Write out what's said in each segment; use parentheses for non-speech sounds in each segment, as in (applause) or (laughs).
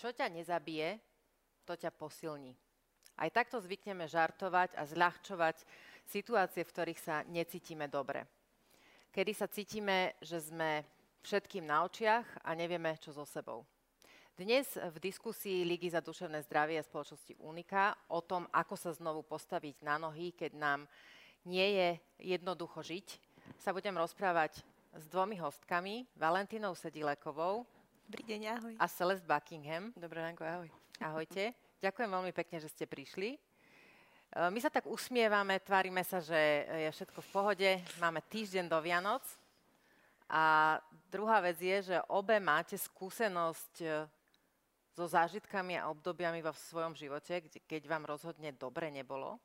Čo ťa nezabije, to ťa posilní. Aj takto zvykneme žartovať a zľahčovať situácie, v ktorých sa necítime dobre. Kedy sa cítime, že sme všetkým na očiach a nevieme, čo so sebou. Dnes v diskusii Ligy za duševné zdravie a spoločnosti Unika o tom, ako sa znovu postaviť na nohy, keď nám nie je jednoducho žiť, sa budem rozprávať s dvomi hostkami, Valentínou Sedilekovou. Dobrý deň, ahoj. A Celeste Buckingham. Dobré ránko, ahoj. Ahojte. Ďakujem veľmi pekne, že ste prišli. E, my sa tak usmievame, tvárime sa, že je všetko v pohode. Máme týždeň do Vianoc. A druhá vec je, že obe máte skúsenosť e, so zážitkami a obdobiami vo svojom živote, keď vám rozhodne dobre nebolo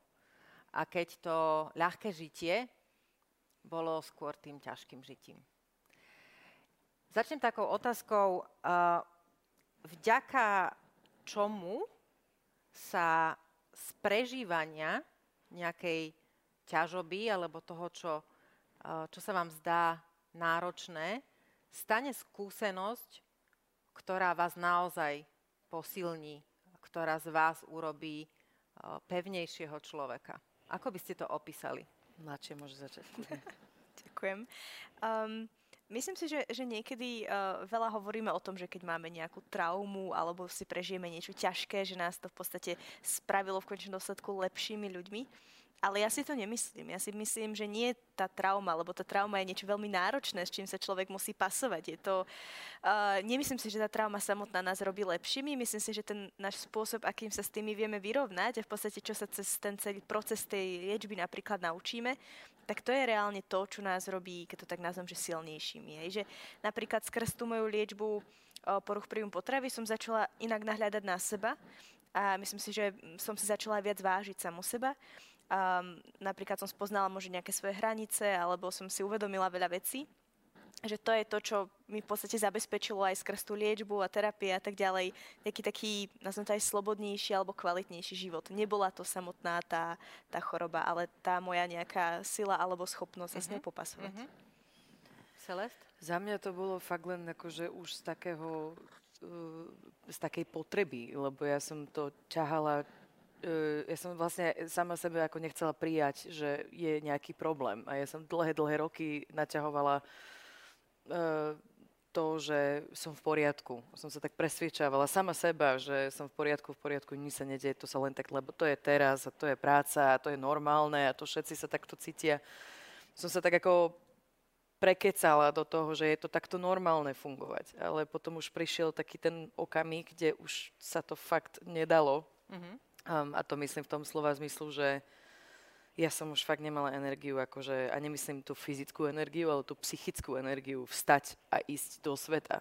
a keď to ľahké žitie bolo skôr tým ťažkým žitím. Začnem takou otázkou, vďaka čomu sa z prežívania nejakej ťažoby alebo toho, čo, čo sa vám zdá náročné, stane skúsenosť, ktorá vás naozaj posilní, ktorá z vás urobí eh, pevnejšieho človeka. Ako by ste to opísali? Mladšie môže začať. (laughs) Ďakujem. Um, myslím si, že, že niekedy uh, veľa hovoríme o tom, že keď máme nejakú traumu alebo si prežijeme niečo ťažké, že nás to v podstate spravilo v končnom dôsledku lepšími ľuďmi. Ale ja si to nemyslím. Ja si myslím, že nie je tá trauma, lebo tá trauma je niečo veľmi náročné, s čím sa človek musí pasovať. Je to, uh, nemyslím si, že tá trauma samotná nás robí lepšími. Myslím si, že ten náš spôsob, akým sa s tými vieme vyrovnať a v podstate, čo sa cez ten celý proces tej liečby napríklad naučíme, tak to je reálne to, čo nás robí, keď to tak nazvem, že silnejšími. Hej. Že napríklad skrz tú moju liečbu uh, poruch príjmu potravy som začala inak nahľadať na seba a myslím si, že som si začala viac vážiť samu seba Um, napríklad som spoznala možno nejaké svoje hranice, alebo som si uvedomila veľa vecí. Že to je to, čo mi v podstate zabezpečilo aj skrz tú liečbu a terapie a tak ďalej, nejaký taký, nazvem to aj slobodnejší alebo kvalitnejší život. Nebola to samotná tá, tá choroba, ale tá moja nejaká sila alebo schopnosť sa uh-huh. s ňou mhm. popasovať. Uh-huh. Celest? Za mňa to bolo fakt len akože už z takého z takej potreby, lebo ja som to ťahala ja som vlastne sama sebe ako nechcela prijať, že je nejaký problém. A ja som dlhé, dlhé roky naťahovala to, že som v poriadku. Som sa tak presviečavala sama seba, že som v poriadku, v poriadku, nič sa nedieje, to sa len tak, lebo to je teraz a to je práca a to je normálne a to všetci sa takto cítia. Som sa tak ako prekecala do toho, že je to takto normálne fungovať. Ale potom už prišiel taký ten okamih, kde už sa to fakt nedalo. Mm-hmm. Um, a to myslím v tom slova zmyslu, že ja som už fakt nemala energiu, akože, a nemyslím tú fyzickú energiu, ale tú psychickú energiu vstať a ísť do sveta.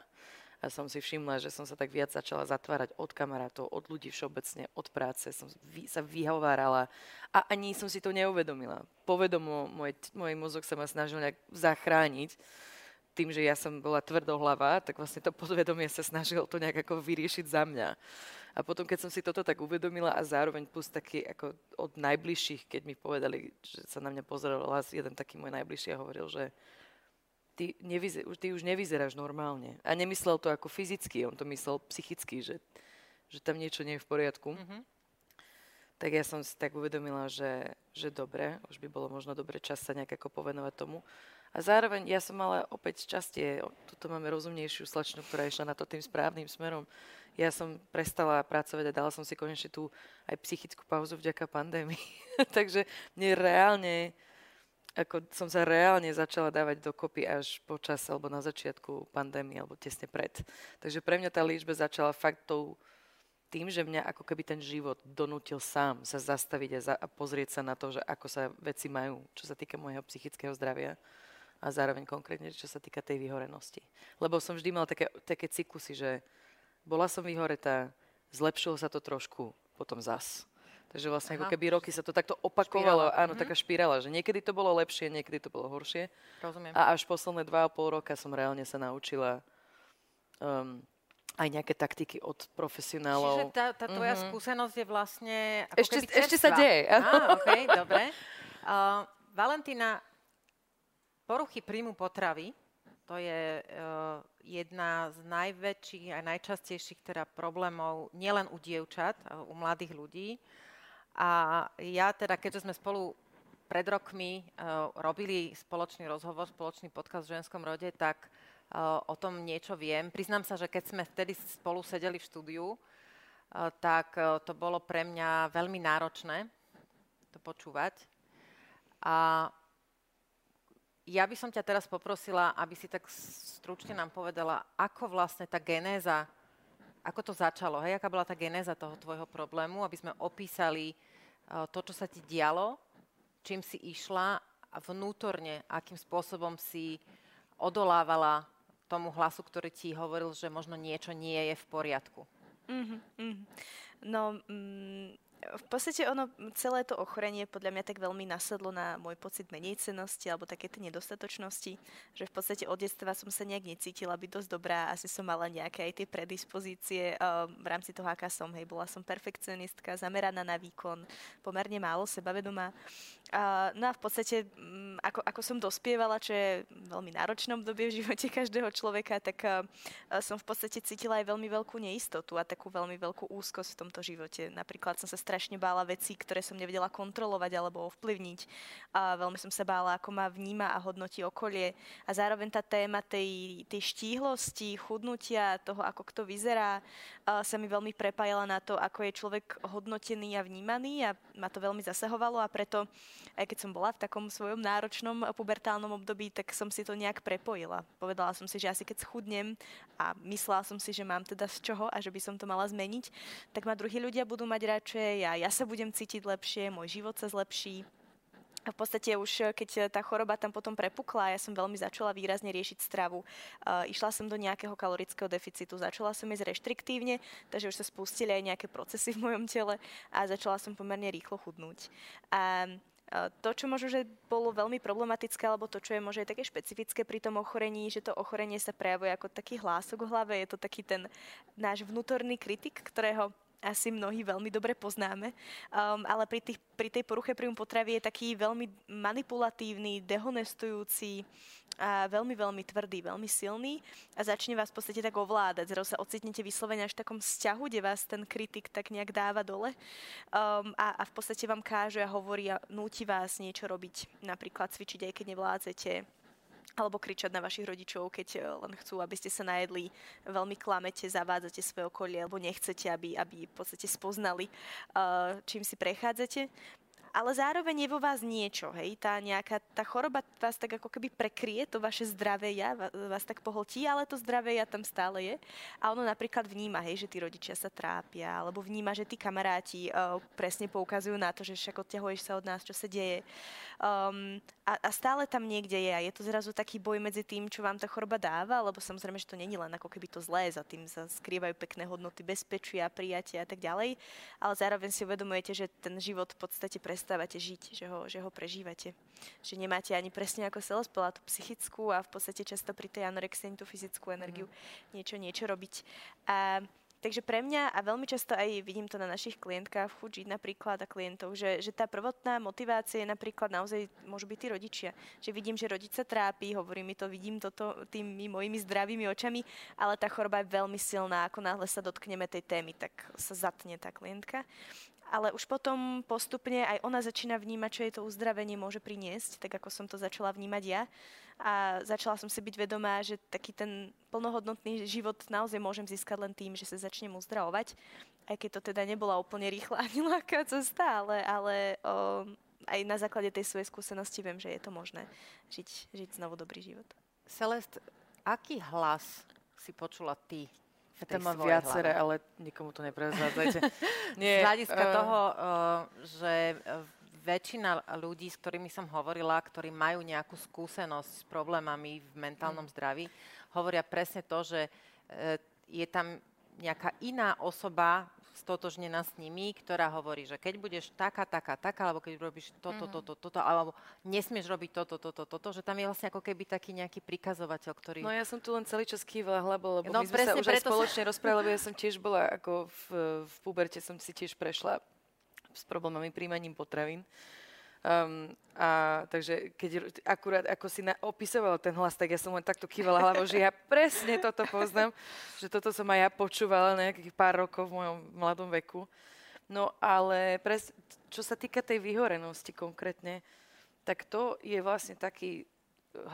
A som si všimla, že som sa tak viac začala zatvárať od kamarátov, od ľudí všeobecne, od práce. Som sa vyhovárala a ani som si to neuvedomila. Povedomo môj, môj mozog sa ma snažil nejak zachrániť tým, že ja som bola tvrdohlava, tak vlastne to podvedomie sa snažilo to nejak ako vyriešiť za mňa. A potom, keď som si toto tak uvedomila a zároveň plus taký ako od najbližších, keď mi povedali, že sa na mňa pozrel hlas, jeden taký môj najbližší a hovoril, že ty, nevyzer, ty už nevyzeráš normálne. A nemyslel to ako fyzicky, on to myslel psychicky, že, že tam niečo nie je v poriadku. Mm-hmm. Tak ja som si tak uvedomila, že, že dobre, už by bolo možno dobre čas sa nejak ako povenovať tomu. A zároveň ja som mala opäť šťastie, tuto máme rozumnejšiu slečnu, ktorá išla na to tým správnym smerom, ja som prestala pracovať a dala som si konečne tú aj psychickú pauzu vďaka pandémii. (laughs) Takže mne reálne, ako som sa reálne začala dávať dokopy až počas alebo na začiatku pandémie alebo tesne pred. Takže pre mňa tá líčba začala fakt tou, tým, že mňa ako keby ten život donútil sám sa zastaviť a, za, a pozrieť sa na to, že ako sa veci majú, čo sa týka môjho psychického zdravia a zároveň konkrétne, čo sa týka tej vyhorenosti. Lebo som vždy mala také, také cyklusy, že bola som vyhoretá, zlepšilo sa to trošku, potom zas. Takže vlastne Aha. ako keby roky sa to takto opakovalo. Špirála. Áno, mm-hmm. taká špirála, že niekedy to bolo lepšie, niekedy to bolo horšie. Rozumiem. A až posledné dva a pol roka som reálne sa naučila um, aj nejaké taktiky od profesionálov. Čiže tá, tá tvoja mm-hmm. skúsenosť je vlastne ako ešte, keby ešte sa deje. Á, okay, dobre. (laughs) Uh, Valentína, poruchy príjmu potravy to je uh, jedna z najväčších a najčastejších teda problémov nielen u dievčat, u mladých ľudí. A ja teda, keďže sme spolu pred rokmi uh, robili spoločný rozhovor, spoločný podcast v ženskom rode, tak uh, o tom niečo viem. Priznám sa, že keď sme vtedy spolu sedeli v štúdiu, tak to bolo pre mňa veľmi náročné to počúvať. A ja by som ťa teraz poprosila, aby si tak stručne nám povedala, ako vlastne tá genéza, ako to začalo, hej, aká bola tá genéza toho tvojho problému, aby sme opísali uh, to, čo sa ti dialo, čím si išla a vnútorne, akým spôsobom si odolávala tomu hlasu, ktorý ti hovoril, že možno niečo nie je v poriadku. Mm-hmm. No, mm, v podstate ono, celé to ochorenie podľa mňa tak veľmi nasadlo na môj pocit menejcenosti alebo také tie nedostatočnosti, že v podstate od detstva som sa nejak necítila byť dosť dobrá, asi som mala nejaké aj tie predispozície uh, v rámci toho, aká som, hej, bola som perfekcionistka, zameraná na výkon, pomerne málo sebavedomá. Uh, no a v podstate, um, ako, ako som dospievala, čo je veľmi náročnom obdobie v živote každého človeka, tak uh, som v podstate cítila aj veľmi veľkú neistotu a takú veľmi veľkú úzkosť v tomto živote. Napríklad som sa strašne bála veci, ktoré som nevedela kontrolovať alebo ovplyvniť. A veľmi som sa bála, ako ma vníma a hodnotí okolie. A zároveň tá téma tej, tej štíhlosti, chudnutia, toho, ako kto vyzerá, sa mi veľmi prepájala na to, ako je človek hodnotený a vnímaný a ma to veľmi zasahovalo a preto, aj keď som bola v takom svojom náročnom pubertálnom období, tak som si to nejak prepojila. Povedala som si, že asi keď schudnem a myslela som si, že mám teda z čoho a že by som to mala zmeniť, tak ma druhí ľudia budú mať radšej a ja sa budem cítiť lepšie, môj život sa zlepší. A v podstate už, keď tá choroba tam potom prepukla, ja som veľmi začala výrazne riešiť stravu. Uh, išla som do nejakého kalorického deficitu, začala som jesť reštriktívne, takže už sa spustili aj nejaké procesy v mojom tele a začala som pomerne rýchlo chudnúť. A to, čo možno, že bolo veľmi problematické, alebo to, čo je možno také špecifické pri tom ochorení, že to ochorenie sa prejavuje ako taký hlások v hlave, je to taký ten náš vnútorný kritik, ktorého asi mnohí veľmi dobre poznáme, um, ale pri, tých, pri tej poruche príjmu potravy je taký veľmi manipulatívny, dehonestujúci a veľmi, veľmi tvrdý, veľmi silný a začne vás v podstate tak ovládať. Zrazu sa ocitnete vyslovene až v takom vzťahu, kde vás ten kritik tak nejak dáva dole um, a, a v podstate vám káže a hovorí a núti vás niečo robiť, napríklad cvičiť aj keď nevládzete, alebo kričať na vašich rodičov, keď eh, len chcú, aby ste sa najedli, veľmi klamete, zavádzate svoje okolie, alebo nechcete, aby, aby v podstate spoznali, uh, čím si prechádzate ale zároveň je vo vás niečo, hej, tá nejaká, tá choroba vás tak ako keby prekrie, to vaše zdravé ja, vás tak pohltí, ale to zdravé ja tam stále je. A ono napríklad vníma, hej, že tí rodičia sa trápia, alebo vníma, že tí kamaráti uh, presne poukazujú na to, že však odťahuješ sa od nás, čo sa deje. Um, a, a stále tam niekde je a je to zrazu taký boj medzi tým, čo vám tá choroba dáva, lebo samozrejme, že to není len ako keby to zlé, za tým sa skrývajú pekné hodnoty bezpečia, prijatia a tak ďalej, ale zároveň si uvedomujete, že ten život v podstate pres prestávate žiť, že ho, že ho prežívate. Že nemáte ani presne ako Seles tú psychickú a v podstate často pri tej anorexii tú fyzickú energiu mm. niečo, niečo robiť. A Takže pre mňa, a veľmi často aj vidím to na našich klientkách, v Fuji napríklad a klientov, že, že tá prvotná motivácia je napríklad naozaj, môžu byť tí rodičia. Že vidím, že rodič sa trápi, hovorí mi to, vidím toto tými mojimi zdravými očami, ale tá choroba je veľmi silná, ako náhle sa dotkneme tej témy, tak sa zatne tá klientka ale už potom postupne aj ona začína vnímať, čo jej to uzdravenie môže priniesť, tak ako som to začala vnímať ja. A začala som si byť vedomá, že taký ten plnohodnotný život naozaj môžem získať len tým, že sa začnem uzdravovať. Aj keď to teda nebola úplne rýchla ani ľahká cesta, ale, ale o, aj na základe tej svojej skúsenosti viem, že je to možné žiť, žiť znovu dobrý život. Celest, aký hlas si počula ty tam mám viaceré, hlave. ale nikomu to neprezrádzajte. (laughs) Nie, Z hľadiska uh... toho, uh, že väčšina ľudí, s ktorými som hovorila, ktorí majú nejakú skúsenosť s problémami v mentálnom mm. zdraví, hovoria presne to, že uh, je tam nejaká iná osoba stotožnená s nimi, ktorá hovorí, že keď budeš taká, taká, taká, alebo keď robíš toto, mm-hmm. toto, toto, alebo nesmieš robiť toto, toto, toto, že tam je vlastne ako keby taký nejaký prikazovateľ, ktorý... No ja som tu len celý čas kývala hlavou, lebo no, my sme sa už aj spoločne sa... rozprávali, lebo ja som tiež bola ako v, v puberte, som si tiež prešla s problémami príjmaním potravín. Um, a takže keď akurát ako si na, opisovala ten hlas, tak ja som len takto kývala hlavou, že ja presne toto poznám, že toto som aj ja počúvala nejakých pár rokov v mojom mladom veku. No ale pres, čo sa týka tej vyhorenosti konkrétne, tak to je vlastne taký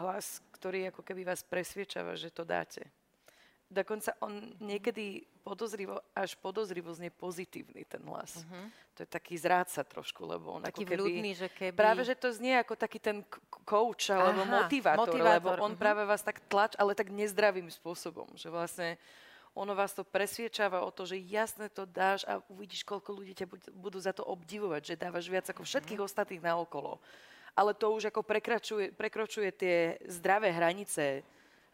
hlas, ktorý ako keby vás presviečava, že to dáte. Dokonca on niekedy podozrivo, až podozrivo znie pozitívny ten hlas. Uh-huh. To je taký zráca trošku, lebo on taký ako keby... Vľudný, že keby... Práve, že to znie ako taký ten coach alebo Aha, motivátor, motivátor, lebo on uh-huh. práve vás tak tlač, ale tak nezdravým spôsobom, že vlastne ono vás to presviečava o to, že jasne to dáš a uvidíš, koľko ľudí ťa budú za to obdivovať, že dávaš viac ako všetkých uh-huh. ostatných naokolo. Ale to už ako prekračuje, prekročuje tie zdravé hranice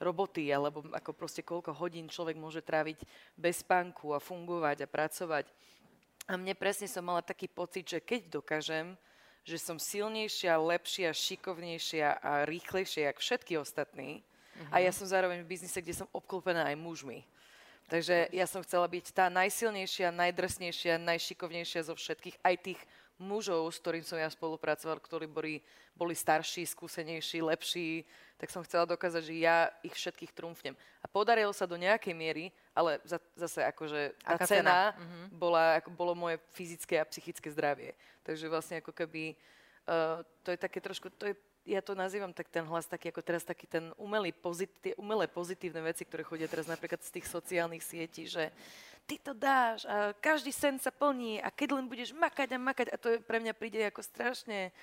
roboty, alebo ako proste koľko hodín človek môže tráviť bez spánku a fungovať a pracovať. A mne presne som mala taký pocit, že keď dokážem, že som silnejšia, lepšia, šikovnejšia a rýchlejšia, ako všetky ostatní, uh-huh. a ja som zároveň v biznise, kde som obklopená aj mužmi. Takže ja som chcela byť tá najsilnejšia, najdrsnejšia, najšikovnejšia zo všetkých, aj tých mužov, s ktorým som ja spolupracoval, ktorí boli, boli starší, skúsenejší, lepší, tak som chcela dokázať, že ja ich všetkých trumfnem. A podarilo sa do nejakej miery, ale za, zase akože tá Aká cena, cena? Uh-huh. bola, ako, bolo moje fyzické a psychické zdravie. Takže vlastne ako keby uh, to je také trošku, to je, ja to nazývam tak ten hlas taký ako teraz taký ten umelý, pozit, tie umelé pozitívne veci, ktoré chodia teraz napríklad z tých sociálnych sietí, že ty to dáš a každý sen sa plní a keď len budeš makať a makať a to je, pre mňa príde ako strašne,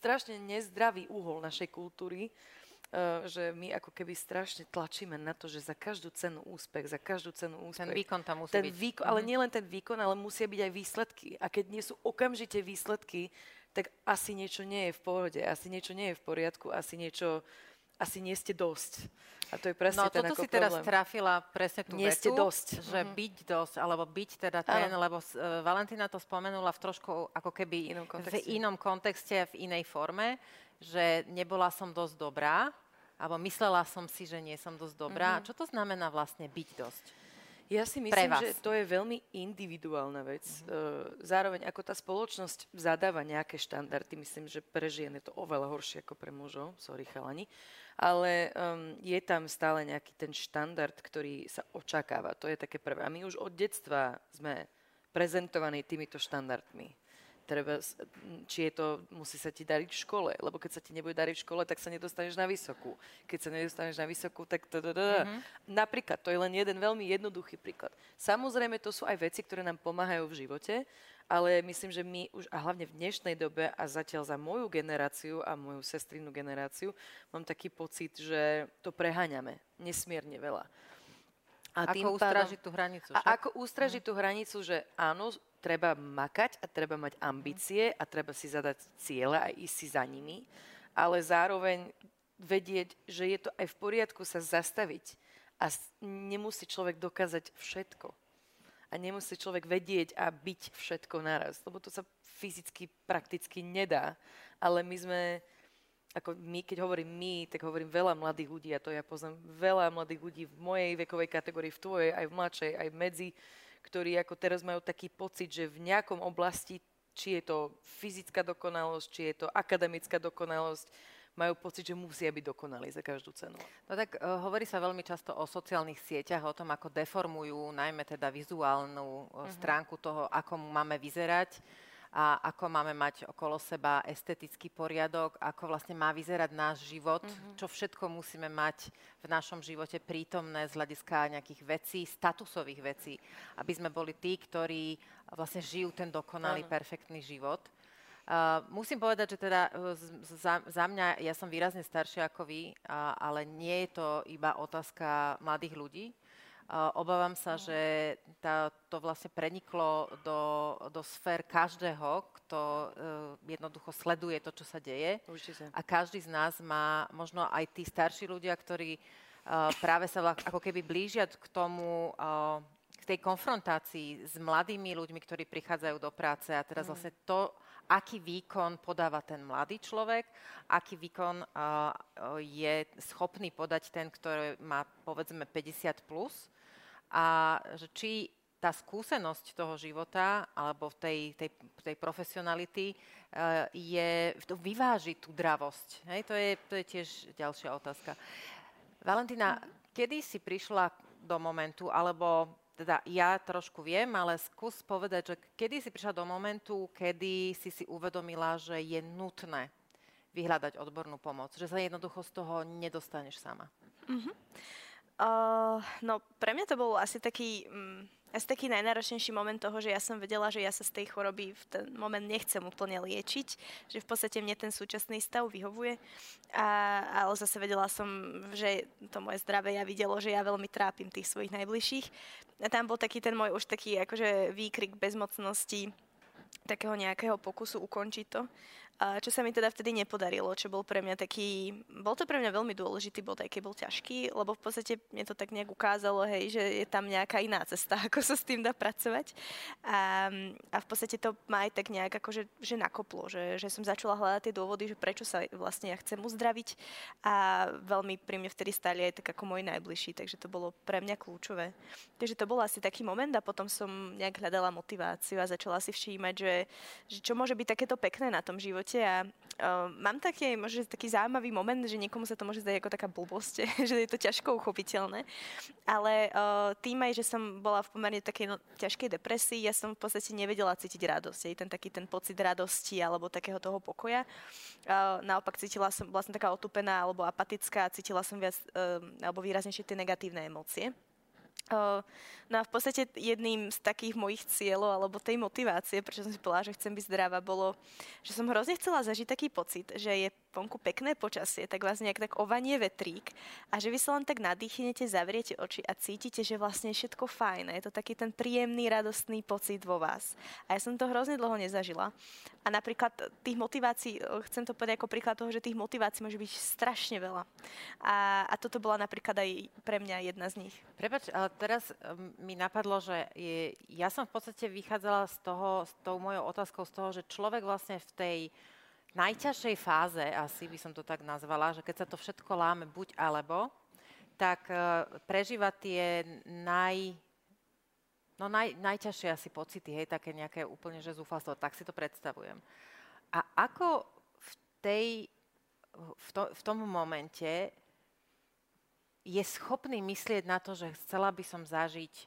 strašne nezdravý úhol našej kultúry, uh, že my ako keby strašne tlačíme na to, že za každú cenu úspech, za každú cenu úspech. Ten výkon tam musí ten byť. Výkon, ale mhm. nie len ten výkon, ale musia byť aj výsledky. A keď nie sú okamžite výsledky, tak asi niečo nie je v pohode, asi niečo nie je v poriadku, asi niečo, asi nie ste dosť. A to je presne no, ten toto si teraz trafila presne tú Nie vetu, ste dosť. že mm-hmm. byť dosť, alebo byť teda ten, ano. lebo uh, Valentína to spomenula v trošku ako keby inom v inom kontexte, v inej forme, že nebola som dosť dobrá, alebo myslela som si, že nie som dosť dobrá. Mm-hmm. Čo to znamená vlastne byť dosť? Ja si myslím, že to je veľmi individuálna vec. Mm-hmm. Zároveň ako tá spoločnosť zadáva nejaké štandardy, myslím, že pre žien je to oveľa horšie ako pre mužov, sorry chalani, ale um, je tam stále nejaký ten štandard, ktorý sa očakáva. To je také prvé. A my už od detstva sme prezentovaní týmito štandardmi. Treba, či je to, musí sa ti dariť v škole, lebo keď sa ti nebude dariť v škole, tak sa nedostaneš na vysokú. Keď sa nedostaneš na vysokú, tak... Mm-hmm. Napríklad, to je len jeden veľmi jednoduchý príklad. Samozrejme, to sú aj veci, ktoré nám pomáhajú v živote, ale myslím, že my už, a hlavne v dnešnej dobe a zatiaľ za moju generáciu a moju sestrinnú generáciu, mám taký pocit, že to preháňame nesmierne veľa. A ako tým ústražiť tú hranicu? Však? A ako ústražiť hm. tú hranicu, že áno, treba makať a treba mať ambície a treba si zadať ciele a ísť si za nimi, ale zároveň vedieť, že je to aj v poriadku sa zastaviť a nemusí človek dokázať všetko a nemusí človek vedieť a byť všetko naraz, lebo to sa fyzicky prakticky nedá. Ale my sme, ako my, keď hovorím my, tak hovorím veľa mladých ľudí a to ja poznám veľa mladých ľudí v mojej vekovej kategórii, v tvojej, aj v mladšej, aj medzi, ktorí ako teraz majú taký pocit, že v nejakom oblasti, či je to fyzická dokonalosť, či je to akademická dokonalosť, majú pocit, že musia byť dokonalí za každú cenu. No tak uh, hovorí sa veľmi často o sociálnych sieťach, o tom, ako deformujú najmä teda vizuálnu uh, stránku toho, ako máme vyzerať a ako máme mať okolo seba estetický poriadok, ako vlastne má vyzerať náš život, uh-huh. čo všetko musíme mať v našom živote prítomné z hľadiska nejakých vecí, statusových vecí, aby sme boli tí, ktorí vlastne žijú ten dokonalý, uh-huh. perfektný život. Uh, musím povedať, že teda uh, za, za mňa, ja som výrazne staršia ako vy, uh, ale nie je to iba otázka mladých ľudí. Uh, obávam sa, že tá, to vlastne preniklo do, do sfér každého, kto uh, jednoducho sleduje to, čo sa deje. Určite. A každý z nás má, možno aj tí starší ľudia, ktorí uh, práve sa ako keby blížia k tomu, k tej konfrontácii s mladými ľuďmi, ktorí prichádzajú do práce a teraz mm. vlastne to, aký výkon podáva ten mladý človek, aký výkon je schopný podať ten, ktorý má povedzme 50 plus a že či tá skúsenosť toho života alebo tej, tej, tej profesionality uh, je, to vyváži tú dravosť. Hej, to, je, to je tiež ďalšia otázka. Valentina, kedy si prišla do momentu, alebo teda ja trošku viem, ale skús povedať, že kedy si prišla do momentu, kedy si si uvedomila, že je nutné vyhľadať odbornú pomoc, že sa jednoducho z toho nedostaneš sama. Uh-huh. Uh, no pre mňa to bol asi taký... Um asi taký najnáročnejší moment toho, že ja som vedela, že ja sa z tej choroby v ten moment nechcem úplne liečiť, že v podstate mne ten súčasný stav vyhovuje. A, ale zase vedela som, že to moje zdravie ja videlo, že ja veľmi trápim tých svojich najbližších. A tam bol taký ten môj už taký akože výkrik bezmocnosti, takého nejakého pokusu ukončiť to. A čo sa mi teda vtedy nepodarilo, čo bol pre mňa taký, bol to pre mňa veľmi dôležitý bod, aj keď bol ťažký, lebo v podstate mne to tak nejak ukázalo, hej, že je tam nejaká iná cesta, (laughs) ako sa s tým dá pracovať. A, a v podstate to ma aj tak nejak akože že nakoplo, že, že som začala hľadať tie dôvody, že prečo sa vlastne ja chcem uzdraviť a veľmi pri mne vtedy stali aj tak ako môj najbližší, takže to bolo pre mňa kľúčové. Takže to bol asi taký moment a potom som nejak hľadala motiváciu a začala si všímať, že, že čo môže byť takéto pekné na tom živote živote a uh, mám taký, možno taký zaujímavý moment, že niekomu sa to môže zdať ako taká blbosť, (laughs) že je to ťažko uchopiteľné, ale uh, tým aj, že som bola v pomerne takej no, ťažkej depresii, ja som v podstate nevedela cítiť radosť, aj ten taký ten pocit radosti alebo takého toho pokoja. Uh, naopak cítila som, bola som taká otupená alebo apatická, cítila som viac uh, alebo výraznejšie tie negatívne emócie. No a v podstate jedným z takých mojich cieľov alebo tej motivácie, prečo som si povedala, že chcem byť zdravá, bolo, že som hrozne chcela zažiť taký pocit, že je vonku pekné počasie, tak vás nejak tak ovanie vetrík a že vy sa len tak nadýchnete, zavriete oči a cítite, že vlastne je všetko fajn. Je to taký ten príjemný, radostný pocit vo vás. A ja som to hrozne dlho nezažila. A napríklad tých motivácií, chcem to povedať ako príklad toho, že tých motivácií môže byť strašne veľa. A, a toto bola napríklad aj pre mňa jedna z nich. Prepač, ale teraz um, mi napadlo, že je, ja som v podstate vychádzala z toho, s tou mojou otázkou z toho, že človek vlastne v tej najťažšej fáze, asi by som to tak nazvala, že keď sa to všetko láme buď alebo, tak uh, prežíva tie naj, no naj, najťažšie asi pocity, hej, také nejaké úplne, že zúfalstvo, tak si to predstavujem. A ako v tej, v, to, v tom momente je schopný myslieť na to, že chcela by som zažiť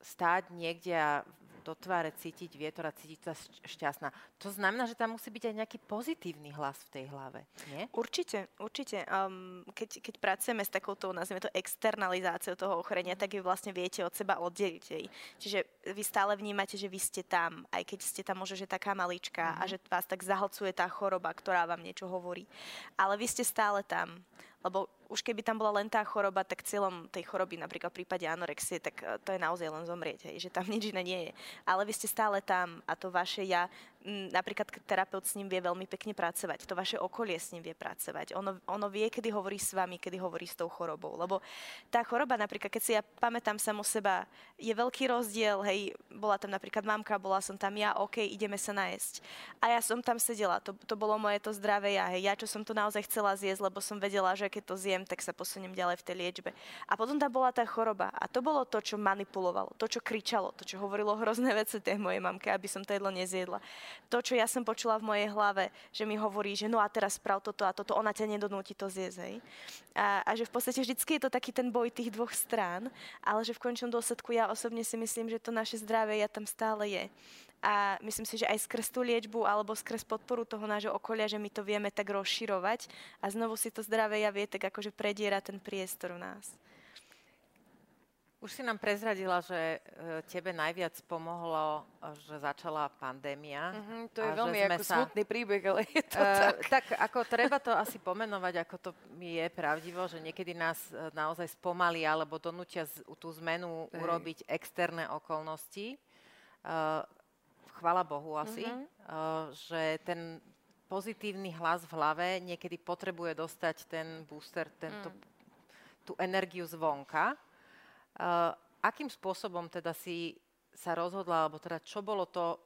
stáť niekde a do tváre cítiť vietor a cítiť sa šťastná. To znamená, že tam musí byť aj nejaký pozitívny hlas v tej hlave, nie? Určite, určite. Um, keď, keď pracujeme s takouto, nazvime to, externalizáciou toho ochorenia, tak ju vlastne viete od seba oddeliť. Jej. Čiže vy stále vnímate, že vy ste tam, aj keď ste tam možno, že taká malička mm-hmm. a mhm. že vás tak zahlcuje tá choroba, ktorá vám niečo hovorí. Ale vy ste stále tam. Lebo už keby tam bola len tá choroba, tak cieľom tej choroby, napríklad v prípade anorexie, tak e, to je naozaj len zomrieť, hej, že tam (laughs) nič iné nie je. Ale vy ste stále tam a to vaše ja napríklad terapeut s ním vie veľmi pekne pracovať, to vaše okolie s ním vie pracovať. Ono, ono vie, kedy hovorí s vami, kedy hovorí s tou chorobou. Lebo tá choroba napríklad, keď si ja pamätám samo seba, je veľký rozdiel, hej, bola tam napríklad mamka, bola som tam ja, OK, ideme sa najesť. A ja som tam sedela, to, to bolo moje to zdravé ja, hej, ja čo som to naozaj chcela zjesť, lebo som vedela, že keď to zjem, tak sa posuniem ďalej v tej liečbe. A potom tam bola tá choroba a to bolo to, čo manipulovalo, to, čo kričalo, to, čo hovorilo hrozné veci tej mojej mamke, aby som to jedlo nezjedla to, čo ja som počula v mojej hlave, že mi hovorí, že no a teraz sprav toto a toto, ona ťa nedonúti to zjesť, hej. A, a že v podstate vždycky je to taký ten boj tých dvoch strán, ale že v končnom dôsledku ja osobne si myslím, že to naše zdravie ja tam stále je. A myslím si, že aj skrz tú liečbu alebo skrz podporu toho nášho okolia, že my to vieme tak rozširovať a znovu si to zdravie ja vie tak akože prediera ten priestor v nás. Už si nám prezradila, že e, tebe najviac pomohlo, že začala pandémia. Mm-hmm, to je veľmi ako sa, smutný príbeh, ale je to uh, tak. Tak ako treba to asi pomenovať, ako to je pravdivo, že niekedy nás e, naozaj spomalí alebo donútia z, tú zmenu Ej. urobiť externé okolnosti. Uh, chvala Bohu asi, mm-hmm. uh, že ten pozitívny hlas v hlave niekedy potrebuje dostať ten booster, tento, mm. tú energiu zvonka. Uh, akým spôsobom teda si sa rozhodla, alebo teda čo bolo to,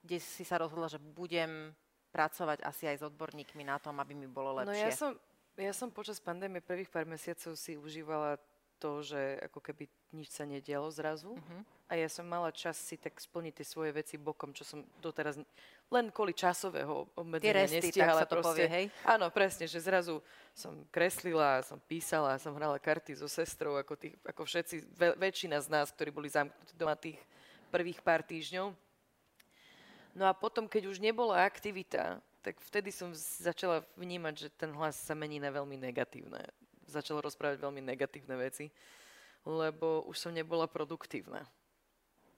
kde si sa rozhodla, že budem pracovať asi aj s odborníkmi na tom, aby mi bolo lepšie? No ja som, ja som počas pandémie prvých pár mesiacov si užívala to, že ako keby nič sa nedialo zrazu. Uh-huh. A ja som mala čas si tak splniť tie svoje veci bokom, čo som doteraz len kvôli časového obmedzenia nestihala. Tak sa to proste. povie, hej? Áno, presne, že zrazu som kreslila, som písala, som hrala karty so sestrou, ako, tých, ako všetci, ve, väčšina z nás, ktorí boli zamknutí doma tých prvých pár týždňov. No a potom, keď už nebola aktivita, tak vtedy som začala vnímať, že ten hlas sa mení na veľmi negatívne začala rozprávať veľmi negatívne veci, lebo už som nebola produktívna.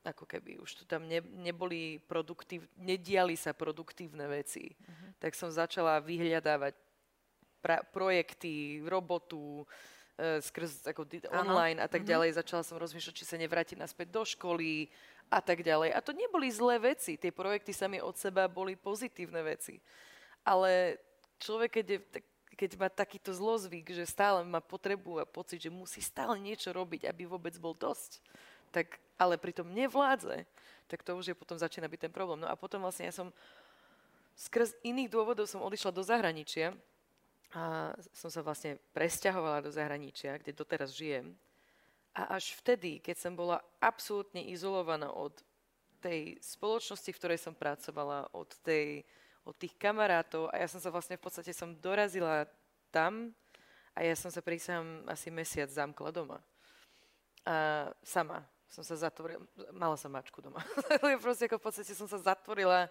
Ako keby už tu tam ne, neboli produktív, nediali sa produktívne veci. Uh-huh. Tak som začala vyhľadávať pra, projekty, robotu, e, skrz ako online a tak uh-huh. ďalej. Začala som rozmýšľať, či sa nevrátiť naspäť do školy a tak ďalej. A to neboli zlé veci. Tie projekty sami od seba boli pozitívne veci. Ale človek, keď je tak keď má takýto zlozvyk, že stále má potrebu a pocit, že musí stále niečo robiť, aby vôbec bol dosť, tak ale pritom nevládze, tak to už je potom začína byť ten problém. No a potom vlastne ja som skrz iných dôvodov som odišla do zahraničia a som sa vlastne presťahovala do zahraničia, kde doteraz žijem. A až vtedy, keď som bola absolútne izolovaná od tej spoločnosti, v ktorej som pracovala, od tej od tých kamarátov a ja som sa vlastne v podstate som dorazila tam a ja som sa prísam asi mesiac zamkla doma. A sama som sa zatvorila, mala som mačku doma. (laughs) proste ako v podstate som sa zatvorila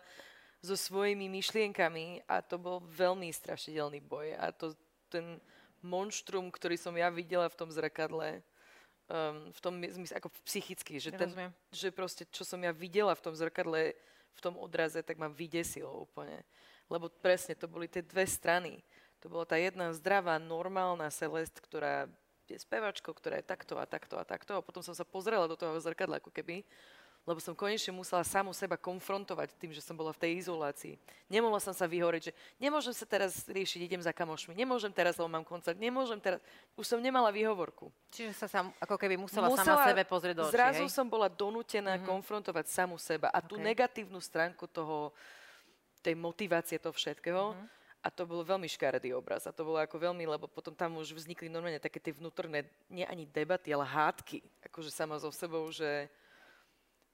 so svojimi myšlienkami a to bol veľmi strašidelný boj. A to, ten monštrum, ktorý som ja videla v tom zrkadle, um, v tom zmysle, ako psychicky, že, ten, že proste, čo som ja videla v tom zrkadle, v tom odraze, tak ma vydesilo úplne. Lebo presne to boli tie dve strany. To bola tá jedna zdravá, normálna Celest, ktorá je spevačkou, ktorá je takto a takto a takto. A potom som sa pozrela do toho zrkadla ako keby lebo som konečne musela samu seba konfrontovať tým, že som bola v tej izolácii. Nemohla som sa vyhoreť, že nemôžem sa teraz riešiť, idem za kamošmi, nemôžem teraz, lebo mám koncert, nemôžem teraz. Už som nemala výhovorku. Čiže sa sam, ako keby musela, musela sama sebe pozrieť do očí, Zrazu hej? som bola donútená mm-hmm. konfrontovať samu seba a tú negatívnu stránku toho, tej motivácie toho všetkého, mm-hmm. A to bol veľmi škaredý obraz. A to bolo ako veľmi, lebo potom tam už vznikli normálne také tie vnútorné, nie ani debaty, ale hádky. Akože sama so sebou, že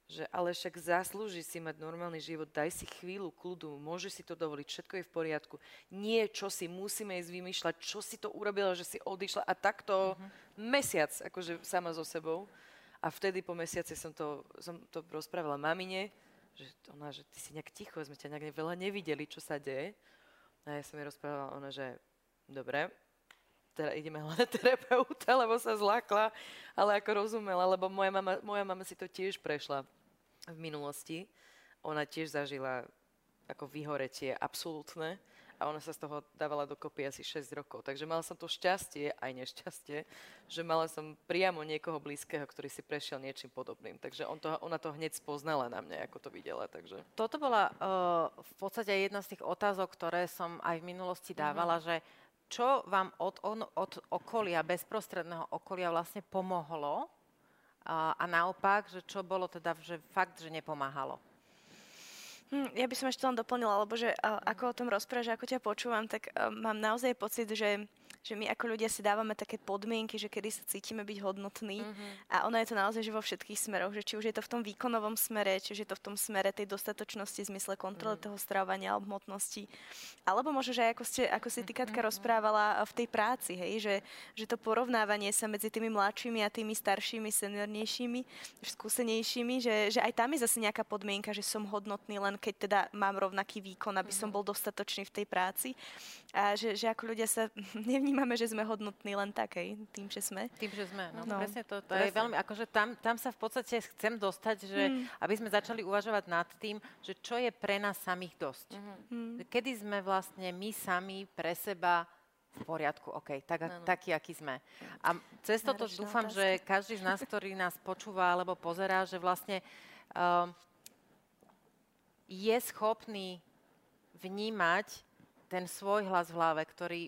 že ale však zaslúži si mať normálny život, daj si chvíľu kľudu, môžeš si to dovoliť, všetko je v poriadku. Nie, čo si musíme ísť vymýšľať, čo si to urobila, že si odišla a takto mm-hmm. mesiac, akože sama so sebou. A vtedy po mesiaci som to, som to rozprávala mamine, že ona, že ty si nejak ticho, sme ťa nejak veľa nevideli, čo sa deje. A ja som jej rozprávala, ona, že dobre, teda ideme hľadať (laughs) terapeuta, lebo sa zlákla, ale ako rozumela, lebo moja mama, moja mama si to tiež prešla v minulosti. Ona tiež zažila ako vyhoretie absolútne a ona sa z toho dávala dokopy asi 6 rokov. Takže mala som to šťastie, aj nešťastie, že mala som priamo niekoho blízkeho, ktorý si prešiel niečím podobným. Takže on to, ona to hneď spoznala na mňa, ako to videla. Takže... Toto bola uh, v podstate jedna z tých otázok, ktoré som aj v minulosti dávala, mm-hmm. že čo vám od, on, od okolia, bezprostredného okolia vlastne pomohlo a, a naopak, že čo bolo teda, že fakt, že nepomáhalo. Hm, ja by som ešte len doplnila, lebo že a, ako o tom rozprávaš, ako ťa počúvam, tak a, mám naozaj pocit, že že my ako ľudia si dávame také podmienky, že kedy sa cítime byť hodnotní mm-hmm. a ono je to naozaj že vo všetkých smeroch, že či už je to v tom výkonovom smere, či už je to v tom smere tej dostatočnosti v zmysle kontroly mm-hmm. toho stravovania alebo hmotnosti, alebo možno, že ako, ste, ako si ty Katka mm-hmm. rozprávala v tej práci, hej, že, že to porovnávanie sa medzi tými mladšími a tými staršími, seniornejšími, skúsenejšími, že, že aj tam je zase nejaká podmienka, že som hodnotný len keď teda mám rovnaký výkon, aby mm-hmm. som bol dostatočný v tej práci a že, že ako ľudia sa (laughs) nevnímajú nevnímame, že sme hodnotní len takej, tým, že sme. Tým, že sme, no, no. presne to, to presne. je veľmi, akože tam, tam sa v podstate chcem dostať, že mm. aby sme začali uvažovať nad tým, že čo je pre nás samých dosť. Mm-hmm. Kedy sme vlastne my sami pre seba v poriadku, OK, tak, no, no. taký, aký sme. A cez toto dúfam, otázka. že každý z nás, ktorý nás počúva alebo pozerá, že vlastne um, je schopný vnímať ten svoj hlas v hlave, ktorý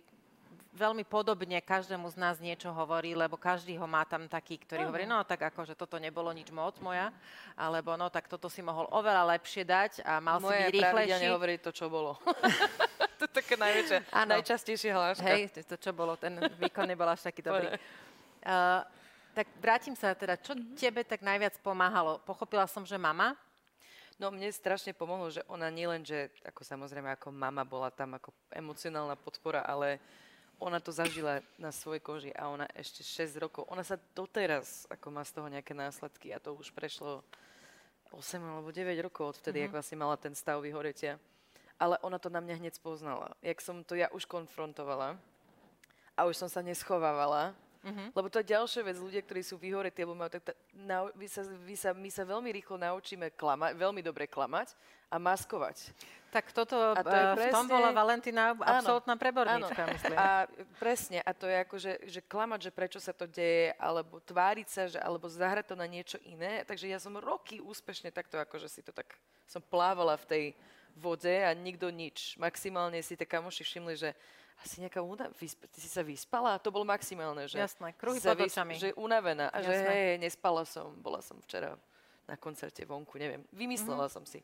veľmi podobne každému z nás niečo hovorí, lebo každý ho má tam taký, ktorý hovorí, no tak ako, že toto nebolo nič moc moja, alebo no tak toto si mohol oveľa lepšie dať a mal Moje si byť rýchlejší. Moje nehovorí to, čo bolo. (laughs) to je také najväčšie, ano. najčastejšie hláška. Hej, to, čo bolo, ten výkon nebol až taký dobrý. Uh, Tak vrátim sa teda, čo mm-hmm. tebe tak najviac pomáhalo? Pochopila som, že mama. No mne strašne pomohlo, že ona nielen, že ako samozrejme ako mama bola tam ako emocionálna podpora, ale ona to zažila na svojej koži a ona ešte 6 rokov, ona sa doteraz ako má z toho nejaké následky a to už prešlo 8 alebo 9 rokov odvtedy, mm-hmm. ak vlastne mala ten stav vyhoretia. Ale ona to na mňa hneď spoznala. Jak som to ja už konfrontovala a už som sa neschovávala, Mm-hmm. Lebo to je ďalšia vec, ľudia, ktorí sú vyhoretí, alebo majú, tak tá, na, vy sa, vy sa, my sa veľmi rýchlo naučíme klamať, veľmi dobre klamať a maskovať. Tak toto, a to je presne, v tom bola Valentina absolútna preborníčka, áno. myslím. A presne, a to je ako, že, že klamať, že prečo sa to deje, alebo tváriť sa, že, alebo zahrať to na niečo iné. Takže ja som roky úspešne takto, akože si to tak, som plávala v tej vode a nikto nič. Maximálne si tie kamoši všimli, že asi nejaká úna... Vysp... Ty si sa vyspala? To bolo maximálne, že... Jasné, kruhy pod očami. Že unavená. A Jasné. že hej, nespala som. Bola som včera na koncerte vonku, neviem. Vymyslela mm-hmm. som si.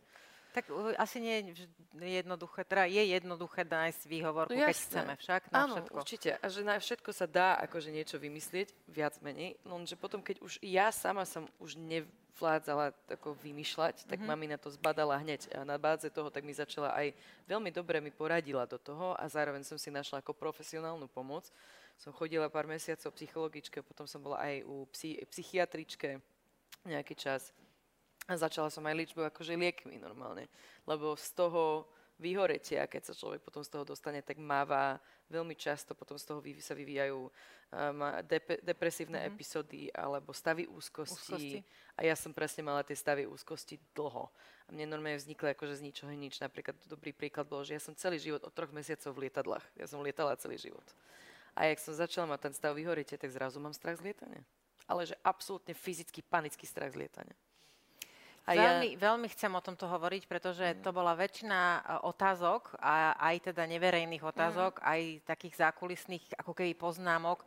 Tak asi nie je jednoduché, teda je jednoduché nájsť výhovorku, no, keď chceme však na Áno, všetko. určite. A že na všetko sa dá akože niečo vymyslieť, viac menej. Lenže potom, keď už ja sama som už nevládzala ako vymýšľať, tak mm-hmm. mami na to zbadala hneď. A na báze toho tak mi začala aj veľmi dobre mi poradila do toho a zároveň som si našla ako profesionálnu pomoc. Som chodila pár mesiacov psychologičke, potom som bola aj u psy, psychiatričke nejaký čas a začala som aj liečbu akože liekmi normálne. Lebo z toho vyhoretia, keď sa človek potom z toho dostane, tak máva veľmi často, potom z toho sa vyvíjajú um, dep- depresívne mm-hmm. epizódy alebo stavy úzkosti. úzkosti. A ja som presne mala tie stavy úzkosti dlho. A mne normálne vzniklo akože z ničoho nič. Napríklad dobrý príklad bol, že ja som celý život od troch mesiacov v lietadlách. Ja som lietala celý život. A jak som začala mať ten stav vyhoretia, tak zrazu mám strach z lietania. Ale že absolútne fyzický, panický strach z lietania. A veľmi, ja... veľmi chcem o tomto hovoriť, pretože mm. to bola väčšina e, otázok, a aj teda neverejných otázok, mm. aj takých zákulisných ako keby poznámok,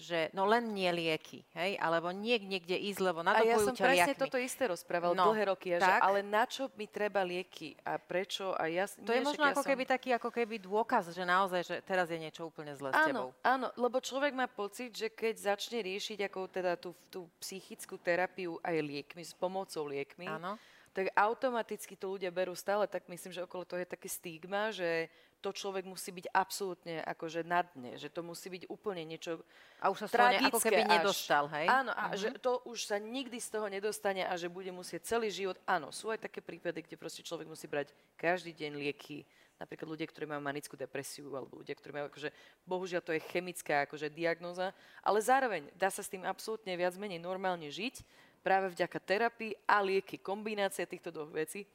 že no len nie lieky, hej, alebo niek niekde ísť, lebo nadopujú A ja som presne liakmi. toto isté rozprával no, dlhé roky, že ale na čo mi treba lieky a prečo a ja... To nie, je možno ako ja keby som... taký ako keby dôkaz, že naozaj, že teraz je niečo úplne zle s tebou. Áno, lebo človek má pocit, že keď začne riešiť ako teda tú, tú psychickú terapiu aj liekmi, s pomocou liekmi, áno tak automaticky to ľudia berú stále, tak myslím, že okolo toho je také stigma, že to človek musí byť absolútne akože na dne, že to musí byť úplne niečo A už sa z toho ako keby až, nedostal, hej? Áno, a uh-huh. že to už sa nikdy z toho nedostane a že bude musieť celý život, áno, sú aj také prípady, kde proste človek musí brať každý deň lieky, napríklad ľudia, ktorí majú manickú depresiu, alebo ľudia, ktorí majú akože, bohužiaľ to je chemická akože diagnóza, ale zároveň dá sa s tým absolútne viac menej normálne žiť, práve vďaka terapii a lieky, kombinácia týchto dvoch vecí.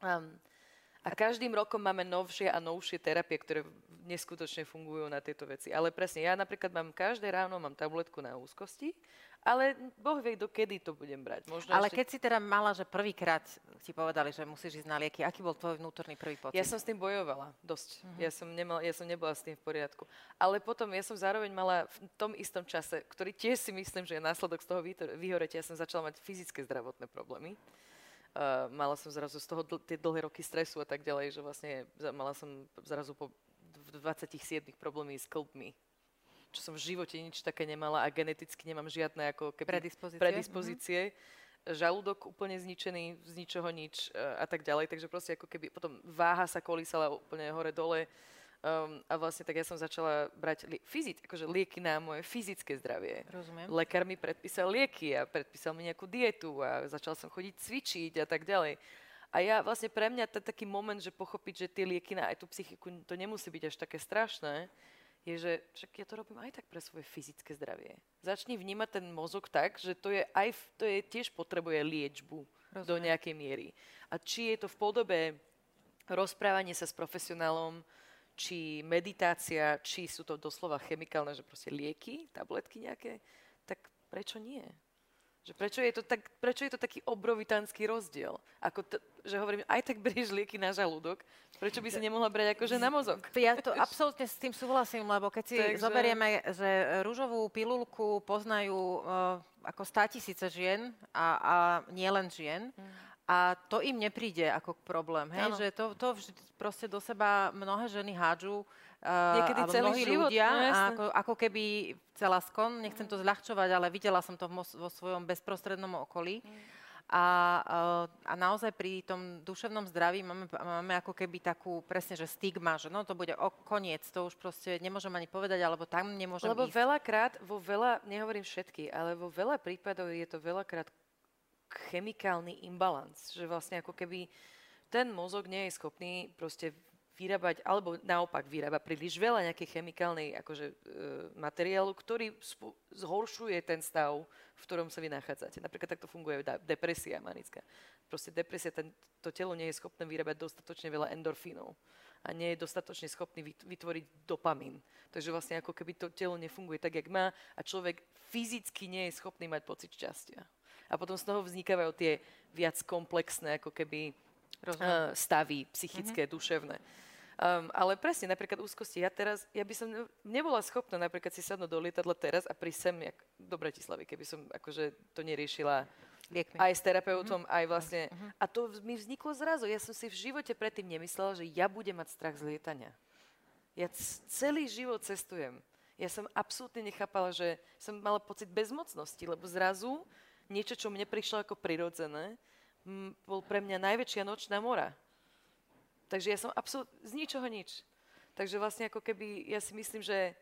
Um, a každým rokom máme novšie a novšie terapie, ktoré neskutočne fungujú na tieto veci. Ale presne, ja napríklad mám každé ráno mám tabletku na úzkosti, ale Boh vie, do kedy to budem brať. Možno ale ešte... keď si teda mala, že prvýkrát ti povedali, že musíš ísť na lieky, aký bol tvoj vnútorný prvý pocit? Ja som s tým bojovala dosť. Uh-huh. Ja, som nemal, ja som nebola s tým v poriadku. Ale potom ja som zároveň mala v tom istom čase, ktorý tiež si myslím, že je následok z toho vyhoretia, ja som začala mať fyzické zdravotné problémy. Uh, mala som zrazu z toho dl- tie dlhé roky stresu a tak ďalej, že vlastne mala som zrazu po 27 problémy s klbmi, čo som v živote nič také nemala a geneticky nemám žiadne ako keby predispozície. predispozície. Mm-hmm. Žalúdok úplne zničený, z ničoho nič uh, a tak ďalej. Takže proste ako keby potom váha sa kolísala úplne hore-dole. Um, a vlastne tak ja som začala brať li- fyzic, akože lieky na moje fyzické zdravie. Rozumiem. Lekár mi predpísal lieky a predpísal mi nejakú dietu a začal som chodiť cvičiť a tak ďalej. A ja vlastne pre mňa ten taký moment, že pochopiť, že tie lieky na aj tú psychiku, to nemusí byť až také strašné, je, že však ja to robím aj tak pre svoje fyzické zdravie. Začni vnímať ten mozog tak, že to je aj, to je tiež potrebuje liečbu Rozumiem. do nejakej miery. A či je to v podobe rozprávanie sa s profesionálom, či meditácia, či sú to doslova chemikálne, že proste lieky, tabletky nejaké, tak prečo nie? Že prečo, je to tak, prečo je to taký obrovitánsky rozdiel? Ako to, že hovorím, aj tak berieš lieky na žalúdok, prečo by si nemohla brať akože na mozog? Ja to absolútne s tým súhlasím, lebo keď si Takže... zoberieme, že rúžovú pilulku poznajú uh, ako 100 tisíce žien a, a nielen žien, mm A to im nepríde ako problém, hej? že to, to vždy proste do seba mnohé ženy hádžu Uh, Niekedy celý mnohí život, ľudia, no, a ako, ako keby celá skon, nechcem to zľahčovať, ale videla som to vo, vo svojom bezprostrednom okolí. Mm. A, uh, a naozaj pri tom duševnom zdraví máme, máme ako keby takú presne, že stigma, že no to bude o koniec, to už proste nemôžem ani povedať, alebo tam nemôžem Lebo ísť. veľakrát, vo veľa, nehovorím všetky, ale vo veľa prípadov je to veľakrát chemikálny imbalans, že vlastne ako keby ten mozog nie je schopný proste vyrábať, alebo naopak vyrába príliš veľa nejakej chemikálnej akože, e, materiálu, ktorý spu- zhoršuje ten stav, v ktorom sa vy nachádzate. Napríklad takto funguje da- depresia manická. Proste depresia, ten, to telo nie je schopné vyrábať dostatočne veľa endorfínov a nie je dostatočne schopný vytvoriť dopamín. Takže vlastne ako keby to telo nefunguje tak, jak má a človek fyzicky nie je schopný mať pocit šťastia. A potom z toho vznikajú tie viac komplexné ako keby uh, stavy psychické, mm-hmm. duševné. Um, ale presne, napríklad úzkosti. Ja teraz, ja by som nebola schopná napríklad si sadnúť do lietadla teraz a prísť sem jak, do Bratislavy, keby som akože to neriešila Liekmi. aj s terapeutom, mm-hmm. aj vlastne. Mm-hmm. A to mi vzniklo zrazu. Ja som si v živote predtým nemyslela, že ja budem mať strach z lietania. Ja c- celý život cestujem. Ja som absolútne nechápala, že som mala pocit bezmocnosti, lebo zrazu niečo, čo mne prišlo ako prirodzené, m- bol pre mňa najväčšia nočná mora. Takže ja som absolútne z ničoho nič. Takže vlastne ako keby, ja si myslím, že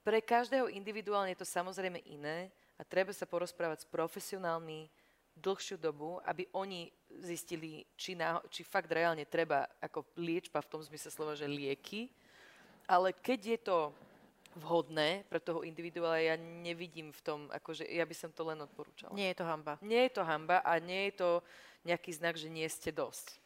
pre každého individuálne je to samozrejme iné a treba sa porozprávať s profesionálmi dlhšiu dobu, aby oni zistili, či, na, či fakt reálne treba ako liečba v tom zmysle slova, že lieky. Ale keď je to vhodné pre toho individuála, ja nevidím v tom, akože ja by som to len odporúčala. Nie je to hamba. Nie je to hamba a nie je to nejaký znak, že nie ste dosť.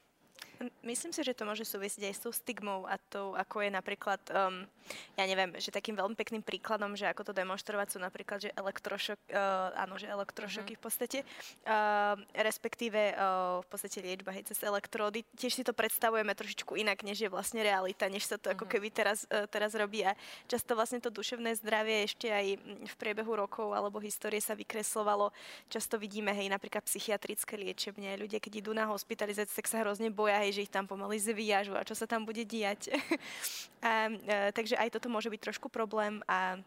Myslím si, že to môže súvisieť aj s tou stigmou a to, ako je napríklad, um, ja neviem, že takým veľmi pekným príkladom, že ako to demonstrovať sú napríklad, že elektrošok, uh, áno, že elektrošoky mm-hmm. v podstate, uh, respektíve uh, v podstate liečba hej, cez elektródy. Tiež si to predstavujeme trošičku inak, než je vlastne realita, než sa to mm-hmm. ako mhm. keby teraz, uh, teraz robí. A často vlastne to duševné zdravie ešte aj v priebehu rokov alebo histórie sa vykreslovalo. Často vidíme, hej, napríklad psychiatrické liečebne. Ľudia, keď idú na hospitalizáciu, tak sa hrozne boja, hej, že ich tam pomaly zviažu a čo sa tam bude diať. (laughs) a, a, takže aj toto môže byť trošku problém a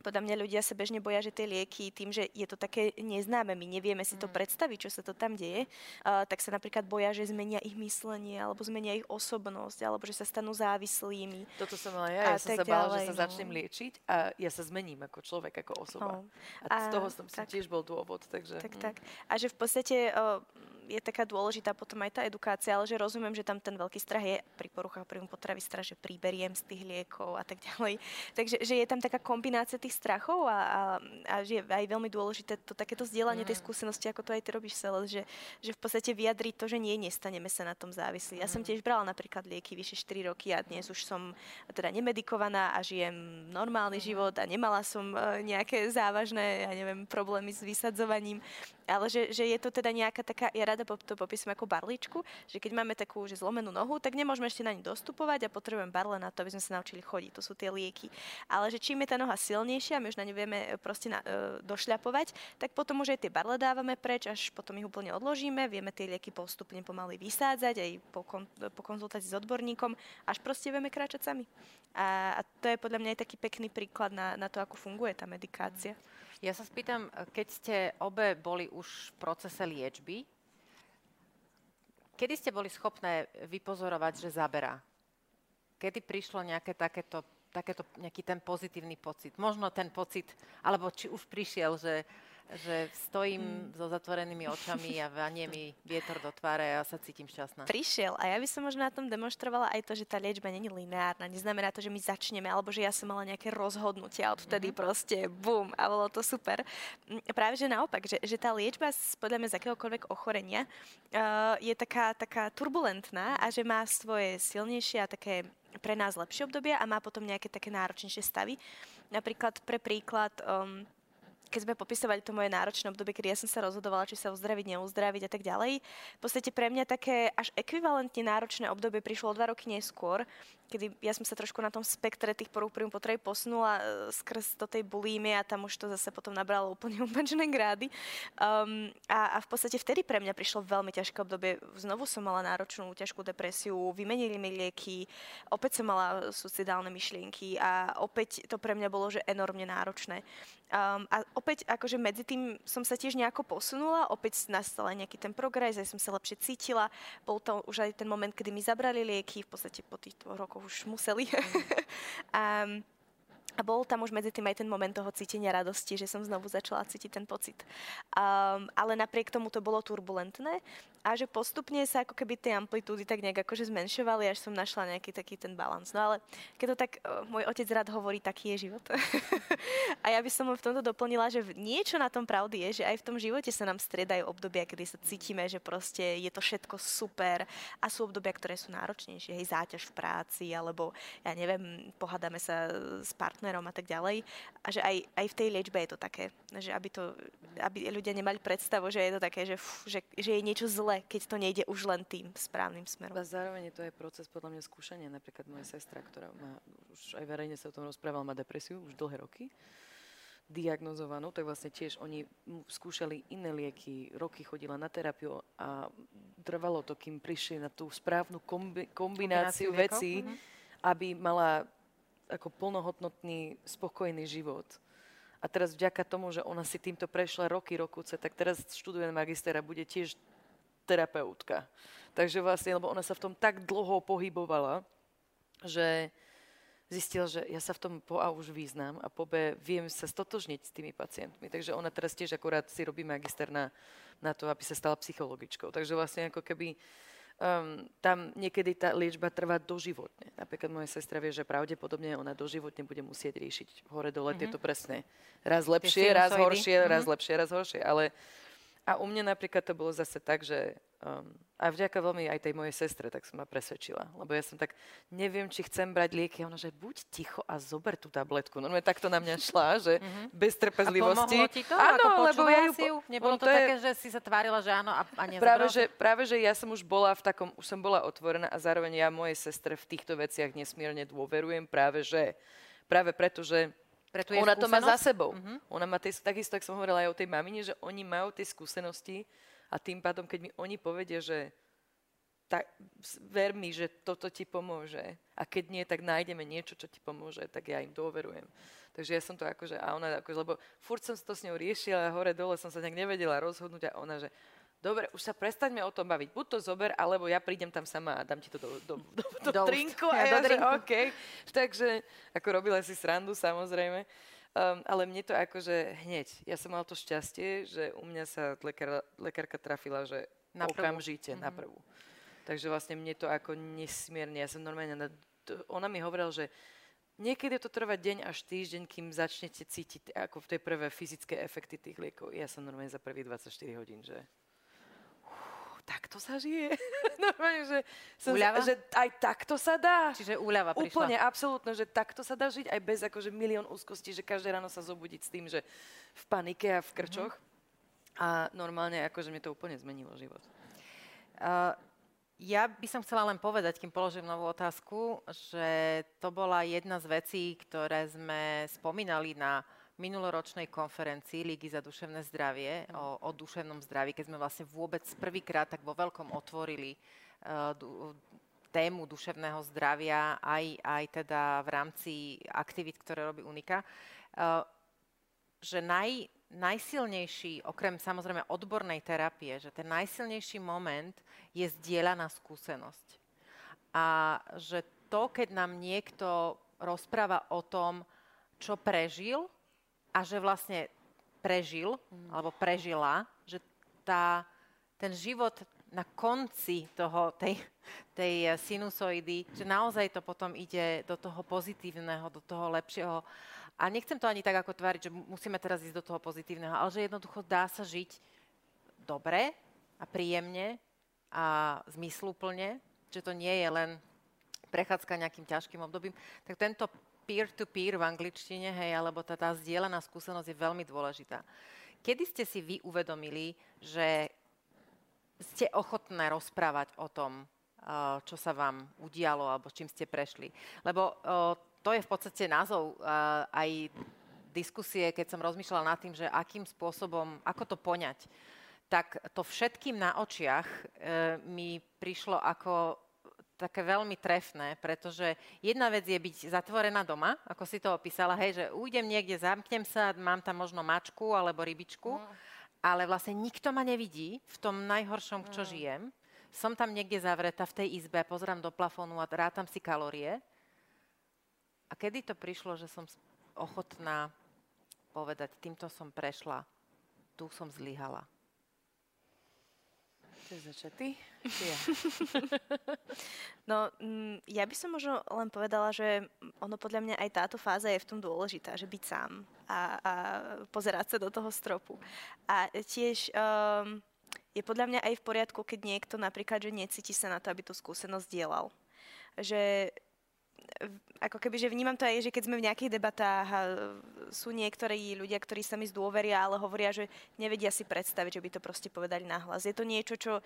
podľa mňa ľudia sa bežne boja, že tie lieky, tým, že je to také neznáme, my nevieme si to mm. predstaviť, čo sa to tam deje, uh, tak sa napríklad boja, že zmenia ich myslenie, alebo zmenia ich osobnosť, alebo že sa stanú závislými. Toto som mala ja, ja som sa bála, že sa no. začnem liečiť a ja sa zmením ako človek, ako osoba. No. A, a z toho som tak, tiež bol dôvod. Takže, tak, mm. tak. A že v podstate uh, je taká dôležitá potom aj tá edukácia, ale že rozumiem, že tam ten veľký strach je pri poruchách príjmu potravy strach, že príberiem z tých liekov a tak ďalej. Takže že je tam taká kombinácia tých strachov a, a, a že je aj veľmi dôležité to takéto zdieľanie mm. tej skúsenosti, ako to aj ty robíš, Sele, že, že v podstate vyjadriť to, že nie, nestaneme sa na tom závislí. Ja som mm. tiež brala napríklad lieky vyše 4 roky a dnes už som teda nemedikovaná a žijem normálny mm. život a nemala som uh, nejaké závažné, ja neviem, problémy s vysadzovaním ale že, že je to teda nejaká taká, ja rada to popisujem ako barličku, že keď máme takú že zlomenú nohu, tak nemôžeme ešte na ňu dostupovať a potrebujeme barle na to, aby sme sa naučili chodiť. To sú tie lieky. Ale že čím je tá noha silnejšia, my už na ňu vieme e, proste na, e, došľapovať, tak potom už aj tie barle dávame preč, až potom ich úplne odložíme, vieme tie lieky postupne pomaly vysádzať aj po, kon, po konzultácii s odborníkom, až proste vieme kráčať sami. A, a to je podľa mňa aj taký pekný príklad na, na to, ako funguje tá medikácia. Mm. Ja sa spýtam, keď ste obe boli už v procese liečby, kedy ste boli schopné vypozorovať, že zaberá? Kedy prišlo nejaké takéto, takéto nejaký ten pozitívny pocit? Možno ten pocit, alebo či už prišiel, že že stojím hmm. so zatvorenými očami a vanie mi vietor do tváre a ja sa cítim šťastná. Prišiel a ja by som možno na tom demonstrovala aj to, že tá liečba není lineárna. Neznamená to, že my začneme, alebo že ja som mala nejaké rozhodnutie a odvtedy mm-hmm. proste bum a bolo to super. Mm, práve že naopak, že, že tá liečba podľa mňa z akéhokoľvek ochorenia uh, je taká, taká turbulentná a že má svoje silnejšie a také pre nás lepšie obdobia a má potom nejaké také náročnejšie stavy. Napríklad pre príklad um, keď sme popisovali to moje náročné obdobie, kedy ja som sa rozhodovala, či sa uzdraviť, neuzdraviť a tak ďalej. V podstate pre mňa také až ekvivalentne náročné obdobie prišlo o dva roky neskôr, kedy ja som sa trošku na tom spektre tých porúk prvým potreby posunula uh, skrz do tej bulímie a tam už to zase potom nabralo úplne (laughs) upačné grády. Um, a, a v podstate vtedy pre mňa prišlo veľmi ťažké obdobie. Znovu som mala náročnú ťažkú depresiu, vymenili mi lieky, opäť som mala suicidálne myšlienky a opäť to pre mňa bolo že enormne náročné. Um, a opäť akože medzi tým som sa tiež nejako posunula, opäť nastal aj nejaký ten progres, aj som sa lepšie cítila. Bol to už aj ten moment, kedy mi zabrali lieky, v podstate po týchto rokoch už museli. Mm. um, A bol tam už medzi tým aj ten moment toho cítenia radosti, že som znovu začala cítiť ten pocit. Um, ale napriek tomu to bolo turbulentné a že postupne sa ako keby tie amplitúdy tak nejak akože zmenšovali, až som našla nejaký taký ten balans. No ale keď to tak uh, môj otec rád hovorí, taký je život. (laughs) a ja by som mu v tomto doplnila, že niečo na tom pravdy je, že aj v tom živote sa nám striedajú obdobia, kedy sa cítime, že proste je to všetko super a sú obdobia, ktoré sú náročnejšie, hej, záťaž v práci, alebo ja neviem, pohádame sa s partnerom partnerom a tak ďalej. A že aj, aj v tej liečbe je to také, že aby, to, aby ľudia nemali predstavu, že je to také, že, fú, že, že je niečo zlé, keď to nejde už len tým správnym smerom. A zároveň je to aj proces podľa mňa skúšania. Napríklad moja sestra, ktorá má, už aj verejne sa o tom rozprávala, má depresiu už dlhé roky diagnozovanú, tak vlastne tiež oni skúšali iné lieky, roky chodila na terapiu a trvalo to, kým prišli na tú správnu kombi- kombináciu, kombináciu vecí, mm-hmm. aby mala ako plnohodnotný, spokojný život. A teraz vďaka tomu, že ona si týmto prešla roky, rokuce, tak teraz študuje magister a bude tiež terapeutka. Takže vlastne, lebo ona sa v tom tak dlho pohybovala, že zistil, že ja sa v tom po A už význam a po B viem sa stotožniť s tými pacientmi. Takže ona teraz tiež akorát si robí magister na, na to, aby sa stala psychologičkou. Takže vlastne ako keby um, tam niekedy tá liečba trvá doživotne. Napríklad moja sestra vie, že pravdepodobne ona doživotne bude musieť riešiť hore-dole mm-hmm. tieto presne. Raz lepšie, raz horšie, mm-hmm. raz lepšie, raz horšie. Ale a u mňa napríklad to bolo zase tak, že um, a vďaka veľmi aj tej mojej sestre, tak som ma presvedčila. Lebo ja som tak, neviem, či chcem brať lieky. A ona, že buď ticho a zober tú tabletku. No takto na mňa šla, že mm-hmm. bez trpezlivosti. A ti to? Áno, lebo ja ju... Po... Nebolo to, to také, je... že si sa tvárila, že áno a, a práve že, práve, že ja som už bola v takom, už som bola otvorená a zároveň ja mojej sestre v týchto veciach nesmierne dôverujem práve, že práve preto, že pre ona skúsenosť? to má za sebou. Uh-huh. Ona má tie, takisto, ako som hovorila aj o tej mamine, že oni majú tie skúsenosti a tým pádom, keď mi oni povedia, že tak, ver mi, že toto ti pomôže a keď nie, tak nájdeme niečo, čo ti pomôže, tak ja im dôverujem. Takže ja som to akože, a ona akože, lebo furt som to s ňou riešila, hore dole som sa nejak nevedela rozhodnúť a ona, že dobre, už sa prestaňme o tom baviť. Buď to zober, alebo ja prídem tam sama a dám ti to do, do, do, do, do trinku. A ja, ja do že, OK. Takže, ako robila si srandu, samozrejme. Um, ale mne to akože hneď. Ja som mal to šťastie, že u mňa sa lekár, lekárka trafila, že na okamžite, mm-hmm. na prvú. Takže vlastne mne to ako nesmierne, ja som normálne, na, ona mi hovorila, že niekedy to trvá deň až týždeň, kým začnete cítiť ako v tej prvé fyzické efekty tých liekov. Ja som normálne za prvých 24 hodín, že takto sa žije. (laughs) Normálne, že, som, že aj takto sa dá. Čiže úľava prišla. Úplne, absolútne, že takto sa dá žiť aj bez akože milión úzkostí, že každé ráno sa zobudiť s tým, že v panike a v krčoch. Mm-hmm. A normálne, akože mi to úplne zmenilo život. Uh, ja by som chcela len povedať, kým položím novú otázku, že to bola jedna z vecí, ktoré sme spomínali na minuloročnej konferencii Ligy za duševné zdravie o, o duševnom zdraví, keď sme vlastne vôbec prvýkrát tak vo veľkom otvorili uh, du, tému duševného zdravia aj, aj teda v rámci aktivít, ktoré robí Unika, uh, že naj, najsilnejší, okrem samozrejme odbornej terapie, že ten najsilnejší moment je zdieľaná skúsenosť. A že to, keď nám niekto rozpráva o tom, čo prežil, a že vlastne prežil, mm. alebo prežila, že tá, ten život na konci toho, tej, tej sinusoidy, že naozaj to potom ide do toho pozitívneho, do toho lepšieho. A nechcem to ani tak ako tváriť, že musíme teraz ísť do toho pozitívneho, ale že jednoducho dá sa žiť dobre a príjemne a zmysluplne, že to nie je len prechádzka nejakým ťažkým obdobím, tak tento peer-to-peer v angličtine, hej, alebo tá, tá zdieľaná skúsenosť je veľmi dôležitá. Kedy ste si vy uvedomili, že ste ochotné rozprávať o tom, čo sa vám udialo alebo čím ste prešli. Lebo to je v podstate názov aj diskusie, keď som rozmýšľala nad tým, že akým spôsobom, ako to poňať, tak to všetkým na očiach mi prišlo ako také veľmi trefné, pretože jedna vec je byť zatvorená doma, ako si to opísala, hej, že ujdem niekde, zamknem sa, mám tam možno mačku alebo rybičku, mm. ale vlastne nikto ma nevidí v tom najhoršom, čo mm. žijem. Som tam niekde zavretá v tej izbe, pozerám do plafónu a rátam si kalórie. A kedy to prišlo, že som ochotná povedať, týmto som prešla, tu som zlyhala. Chceš začať ty? Ja. (laughs) no, mm, ja by som možno len povedala, že ono podľa mňa aj táto fáza je v tom dôležitá, že byť sám a, a pozerať sa do toho stropu. A tiež um, je podľa mňa aj v poriadku, keď niekto napríklad, že necíti sa na to, aby tú skúsenosť dielal. Že ako keby, že vnímam to aj, že keď sme v nejakých debatách sú niektorí ľudia, ktorí sa mi zdôveria, ale hovoria, že nevedia si predstaviť, že by to proste povedali nahlas. Je to niečo, čo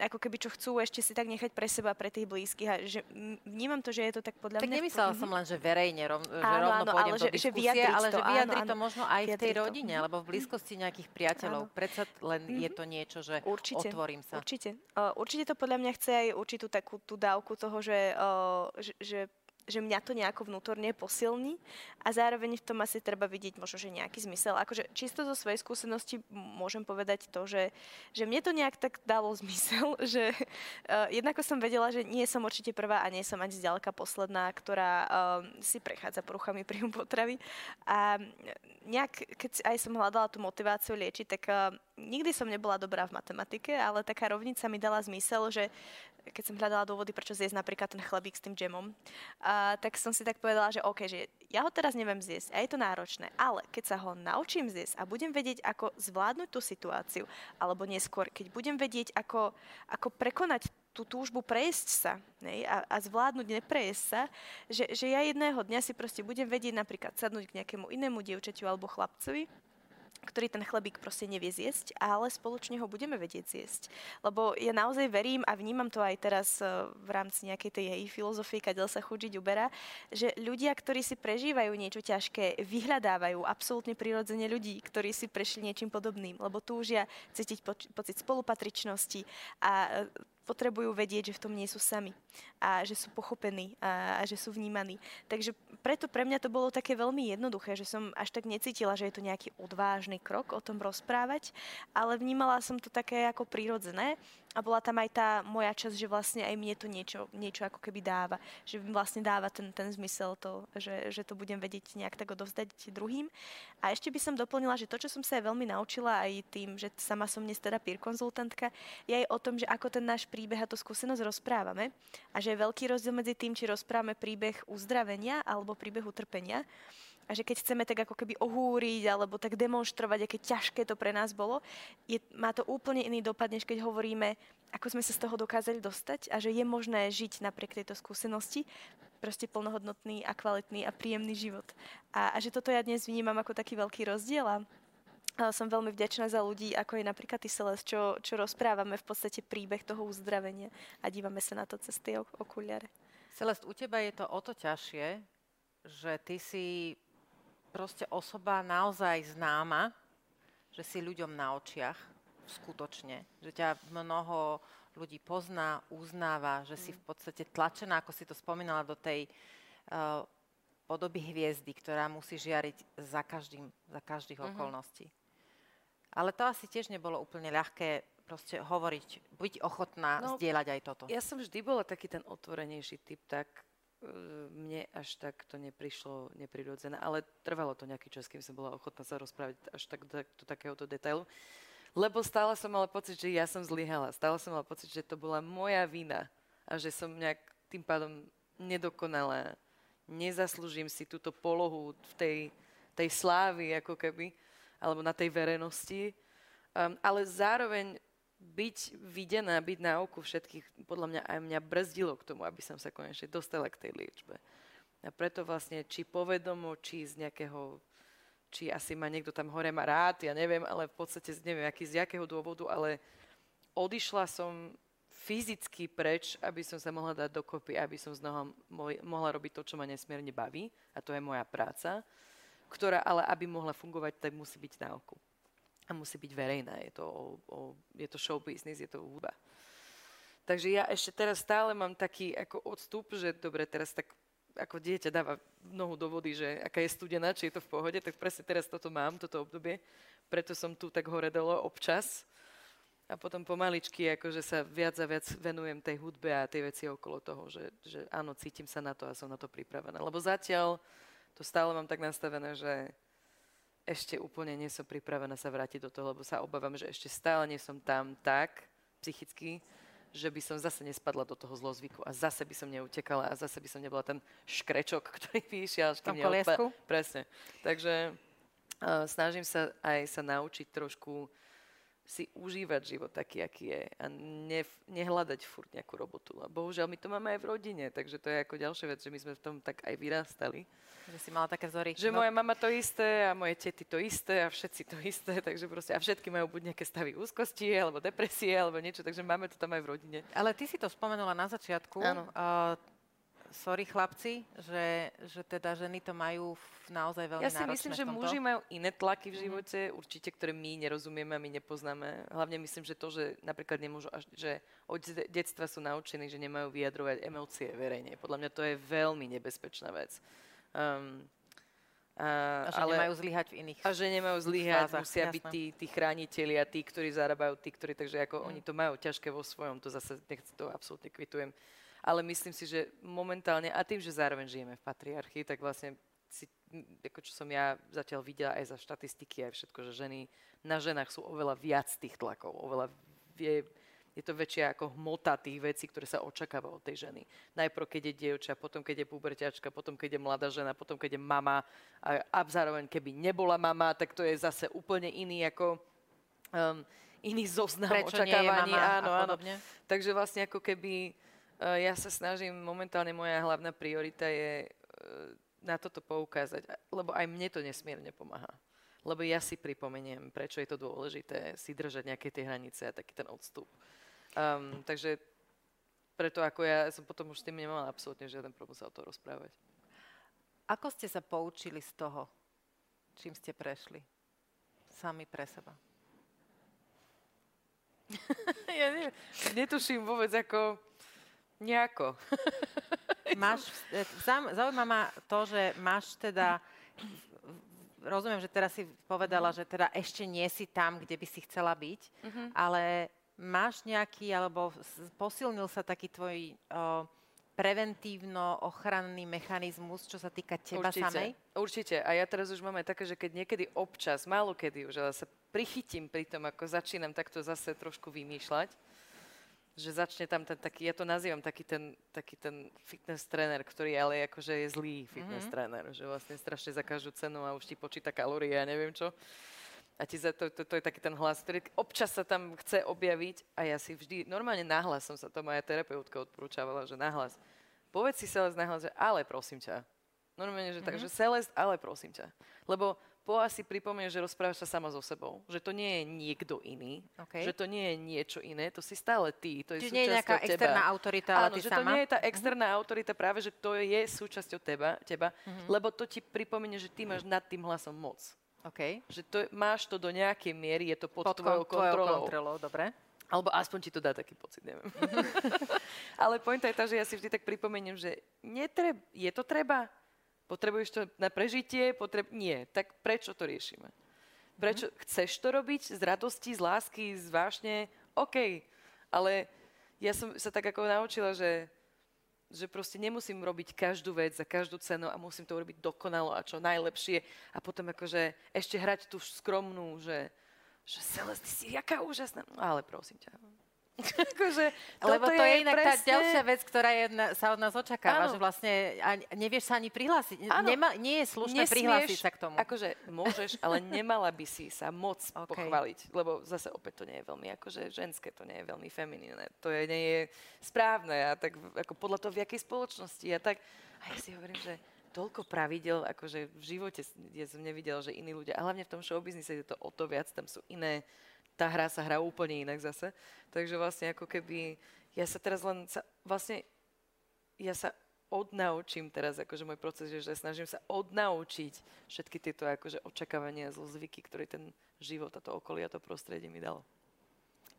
ako keby čo chcú ešte si tak nechať pre seba, pre tých blízkych. A že vnímam to, že je to tak podľa tak mňa... Tak nemyslela som len, že verejne, že áno, rovno áno, pôjdem ale do že, diskusie, že ale že vyjadri to, to možno aj v tej rodine, to. alebo v blízkosti nejakých priateľov. Áno. Predsa len mm-hmm. je mhm. to niečo, že určite, otvorím sa. Určite. Uh, určite to podľa mňa chce aj určitú takú tú dávku toho, že, uh, že, že že mňa to nejako vnútorne posilní a zároveň v tom asi treba vidieť možno, že nejaký zmysel. Akože čisto zo svojej skúsenosti môžem povedať to, že, že mne to nejak tak dalo (laughs) zmysel, že uh, jednako som vedela, že nie som určite prvá a nie som ani zďaleka posledná, ktorá uh, si prechádza poruchami (laughs) príjmu potravy. A nejak, keď aj som hľadala tú motiváciu liečiť, tak uh, nikdy som nebola dobrá v matematike, ale taká rovnica mi dala zmysel, že keď som hľadala dôvody, prečo zjesť napríklad ten chlebík s tým džemom, a, tak som si tak povedala, že OK, že ja ho teraz neviem zjesť a je to náročné, ale keď sa ho naučím zjesť a budem vedieť, ako zvládnuť tú situáciu, alebo neskôr, keď budem vedieť, ako, ako prekonať tú túžbu prejsť sa nej, a, a zvládnuť neprejsť sa, že, že ja jedného dňa si proste budem vedieť napríklad sadnúť k nejakému inému dievčaťu alebo chlapcovi ktorý ten chlebík proste nevie zjesť, ale spoločne ho budeme vedieť zjesť. Lebo ja naozaj verím a vnímam to aj teraz e, v rámci nejakej tej jej filozofie, kadeľ sa chudiť uberá, že ľudia, ktorí si prežívajú niečo ťažké, vyhľadávajú absolútne prirodzene ľudí, ktorí si prešli niečím podobným, lebo túžia cítiť pocit spolupatričnosti a e, potrebujú vedieť, že v tom nie sú sami a že sú pochopení a, a že sú vnímaní. Takže preto pre mňa to bolo také veľmi jednoduché, že som až tak necítila, že je to nejaký odvážny krok o tom rozprávať, ale vnímala som to také ako prirodzené a bola tam aj tá moja časť, že vlastne aj mne to niečo, niečo ako keby dáva. Že mi vlastne dáva ten, ten zmysel to, že, že to budem vedieť nejak tak odovzdať druhým. A ešte by som doplnila, že to, čo som sa aj veľmi naučila aj tým, že sama som dnes teda peer konzultantka, je aj o tom, že ako ten náš príbeh a tú skúsenosť rozprávame. A že je veľký rozdiel medzi tým, či rozprávame príbeh uzdravenia alebo príbeh utrpenia a že keď chceme tak ako keby ohúriť alebo tak demonstrovať, aké ťažké to pre nás bolo, je, má to úplne iný dopad, než keď hovoríme, ako sme sa z toho dokázali dostať a že je možné žiť napriek tejto skúsenosti proste plnohodnotný a kvalitný a príjemný život. A, a že toto ja dnes vnímam ako taký veľký rozdiel a som veľmi vďačná za ľudí, ako je napríklad ty Celest, čo, čo rozprávame v podstate príbeh toho uzdravenia a dívame sa na to cez tie okuliare. Celest, u teba je to o to ťažšie, že ty si proste osoba naozaj známa, že si ľuďom na očiach, skutočne, že ťa mnoho ľudí pozná, uznáva, že si v podstate tlačená, ako si to spomínala, do tej uh, podoby hviezdy, ktorá musí žiariť za, každým, za každých mm-hmm. okolností. Ale to asi tiež nebolo úplne ľahké proste hovoriť, byť ochotná no, zdieľať aj toto. Ja som vždy bola taký ten otvorenejší typ, tak mne až tak to neprišlo neprirodzené, ale trvalo to nejaký čas, kým som bola ochotná sa rozprávať až tak do, do takéhoto detailu. Lebo stále som mala pocit, že ja som zlyhala. Stále som mala pocit, že to bola moja vina a že som nejak tým pádom nedokonalá. Nezaslúžim si túto polohu v tej, tej slávy, ako keby, alebo na tej verejnosti. Um, ale zároveň byť videná, byť na oku všetkých, podľa mňa aj mňa brzdilo k tomu, aby som sa konečne dostala k tej liečbe. A preto vlastne, či povedomo, či z nejakého, či asi ma niekto tam hore má rád, ja neviem, ale v podstate neviem, aký, z jakého dôvodu, ale odišla som fyzicky preč, aby som sa mohla dať dokopy, aby som znova mohla robiť to, čo ma nesmierne baví, a to je moja práca, ktorá ale, aby mohla fungovať, tak musí byť na oku. A musí byť verejná. Je to, o, o, je to show business, je to hudba. Takže ja ešte teraz stále mám taký ako odstup, že dobre, teraz tak ako dieťa dáva nohu do vody, že aká je studená, či je to v pohode, tak presne teraz toto mám, toto obdobie. Preto som tu tak hore dolo občas. A potom pomaličky akože sa viac a viac venujem tej hudbe a tej veci okolo toho, že, že áno, cítim sa na to a som na to pripravená. Lebo zatiaľ to stále mám tak nastavené, že ešte úplne nie som pripravená sa vrátiť do toho, lebo sa obávam, že ešte stále nie som tam tak psychicky, že by som zase nespadla do toho zlozvyku a zase by som neutekala a zase by som nebola ten škrečok, (laughs) ktorý by išiel, až kým Presne. Takže uh, snažím sa aj sa naučiť trošku si užívať život taký, aký je a ne, nehľadať furt nejakú robotu. A bohužiaľ my to máme aj v rodine, takže to je ako ďalšia vec, že my sme v tom tak aj vyrastali. Že si mala také vzory. Že no. moja mama to isté a moje tety to isté a všetci to isté, (laughs) takže proste a všetky majú buď nejaké stavy úzkosti alebo depresie alebo niečo, takže máme to tam aj v rodine. Ale ty si to spomenula na začiatku. Áno. Uh, sorry chlapci, že, že teda ženy to majú naozaj veľmi Ja si myslím, že muži majú iné tlaky v mhm. živote, mm-hmm. určite, ktoré my nerozumieme a my nepoznáme. Hlavne myslím, že to, že napríklad nemôžu, až, že od detstva sú naučení, že nemajú vyjadrovať emócie verejne. Podľa mňa to je veľmi nebezpečná vec. Um, a, a že ale, nemajú zlyhať v iných A že nemajú zlyhať, musia jasné. byť tí, tí chrániteľi a tí, ktorí zarábajú, tí, ktorí, takže ako mm. oni to majú ťažké vo svojom, to zase nechci, to absolútne kvitujem ale myslím si, že momentálne, a tým, že zároveň žijeme v patriarchii, tak vlastne si, ako čo som ja zatiaľ videla aj za štatistiky, aj všetko, že ženy na ženách sú oveľa viac tých tlakov, oveľa je, je to väčšia ako hmota tých vecí, ktoré sa očakáva od tej ženy. Najprv, keď je dievča, potom, keď je puberťačka, potom, keď je mladá žena, potom, keď je mama a, a zároveň, keby nebola mama, tak to je zase úplne iný ako um, iný zoznam Prečo očakávaní. Áno, áno. Takže vlastne ako keby ja sa snažím, momentálne moja hlavná priorita je eh, na toto poukázať, lebo aj mne to nesmierne pomáha. Lebo ja si pripomeniem, prečo je to dôležité si držať nejaké tie hranice a taký ten odstup. Um, takže preto ako ja som potom už s tým nemala absolútne žiaden problém sa o to rozprávať. Ako ste sa poučili z toho, čím ste prešli? Sami pre seba. (laughs) ja neviem, netuším vôbec, ako Nejako. (laughs) máš, e, zaujíma ma to, že máš teda, rozumiem, že teraz si povedala, že teda ešte nie si tam, kde by si chcela byť, uh-huh. ale máš nejaký, alebo posilnil sa taký tvoj o, preventívno-ochranný mechanizmus, čo sa týka teba Určite. samej? Určite. A ja teraz už mám aj také, že keď niekedy občas, málo kedy už, ale sa prichytím pri tom, ako začínam takto zase trošku vymýšľať, že začne tam ten taký, ja to nazývam taký ten, taký ten fitness tréner, ktorý ale akože je zlý fitness mm-hmm. tréner, že vlastne strašne za každú cenu a už ti počíta kalórie a neviem čo. A ti za to, to, to je taký ten hlas, ktorý občas sa tam chce objaviť a ja si vždy, normálne nahlas som sa to moja terapeutka odporúčavala, že nahlas. Povedz si Celest nahlas, že ale prosím ťa. Normálne, že mm-hmm. tak, že Celest, ale prosím ťa. Lebo po asi pripomenie, že rozprávaš sa sama so sebou. Že to nie je niekto iný. Okay. Že to nie je niečo iné. To si stále ty. To je Čiže nie je nejaká externá autorita, ale Áno, ty že sama? to nie je tá mhm. externá uh-huh. autorita, práve že to je súčasťou teba, teba uh-huh. lebo to ti pripomenie, že ty máš nad tým hlasom moc. Okay. Že to, máš to do nejakej miery, je to pod, pod tvojou kontrolou. kontrolou. Dobre. Alebo aspoň ti to dá taký pocit, neviem. (laughs) Ale pointa je tá, že ja si vždy tak pripomeniem, že netreb, je to treba, Potrebuješ to na prežitie? Potreb... Nie. Tak prečo to riešime? Prečo? Mm. Chceš to robiť z radosti, z lásky, z vášne? OK. Ale ja som sa tak ako naučila, že, že proste nemusím robiť každú vec za každú cenu a musím to urobiť dokonalo a čo najlepšie. A potom akože ešte hrať tú skromnú, že, že Celeste, si jaká úžasná. No, ale prosím ťa, (laughs) akože, Lebo to je, je inak presne... tá ďalšia vec, ktorá je, sa od nás očakáva, ano. že vlastne a nevieš sa ani prihlásiť. Nema, nie je slušné Nesmieš, prihlásiť sa k tomu. Akože môžeš, ale (laughs) nemala by si sa moc okay. pochváliť, lebo zase opäť to nie je veľmi, akože ženské to nie je veľmi feminínne. To je, nie je správne a tak ako podľa toho, v jakej spoločnosti. A tak, a ja si hovorím, že toľko pravidel, akože v živote ja som nevidel, že iní ľudia, a hlavne v tom showbiznise je to o to viac, tam sú iné tá hra sa hrá úplne inak zase. Takže vlastne ako keby ja sa teraz len sa, vlastne, ja sa odnaučím teraz, akože môj proces je, že snažím sa odnaučiť všetky tieto akože očakávania, zlozvyky, ktoré ten život a to okolie a to prostredie mi dalo.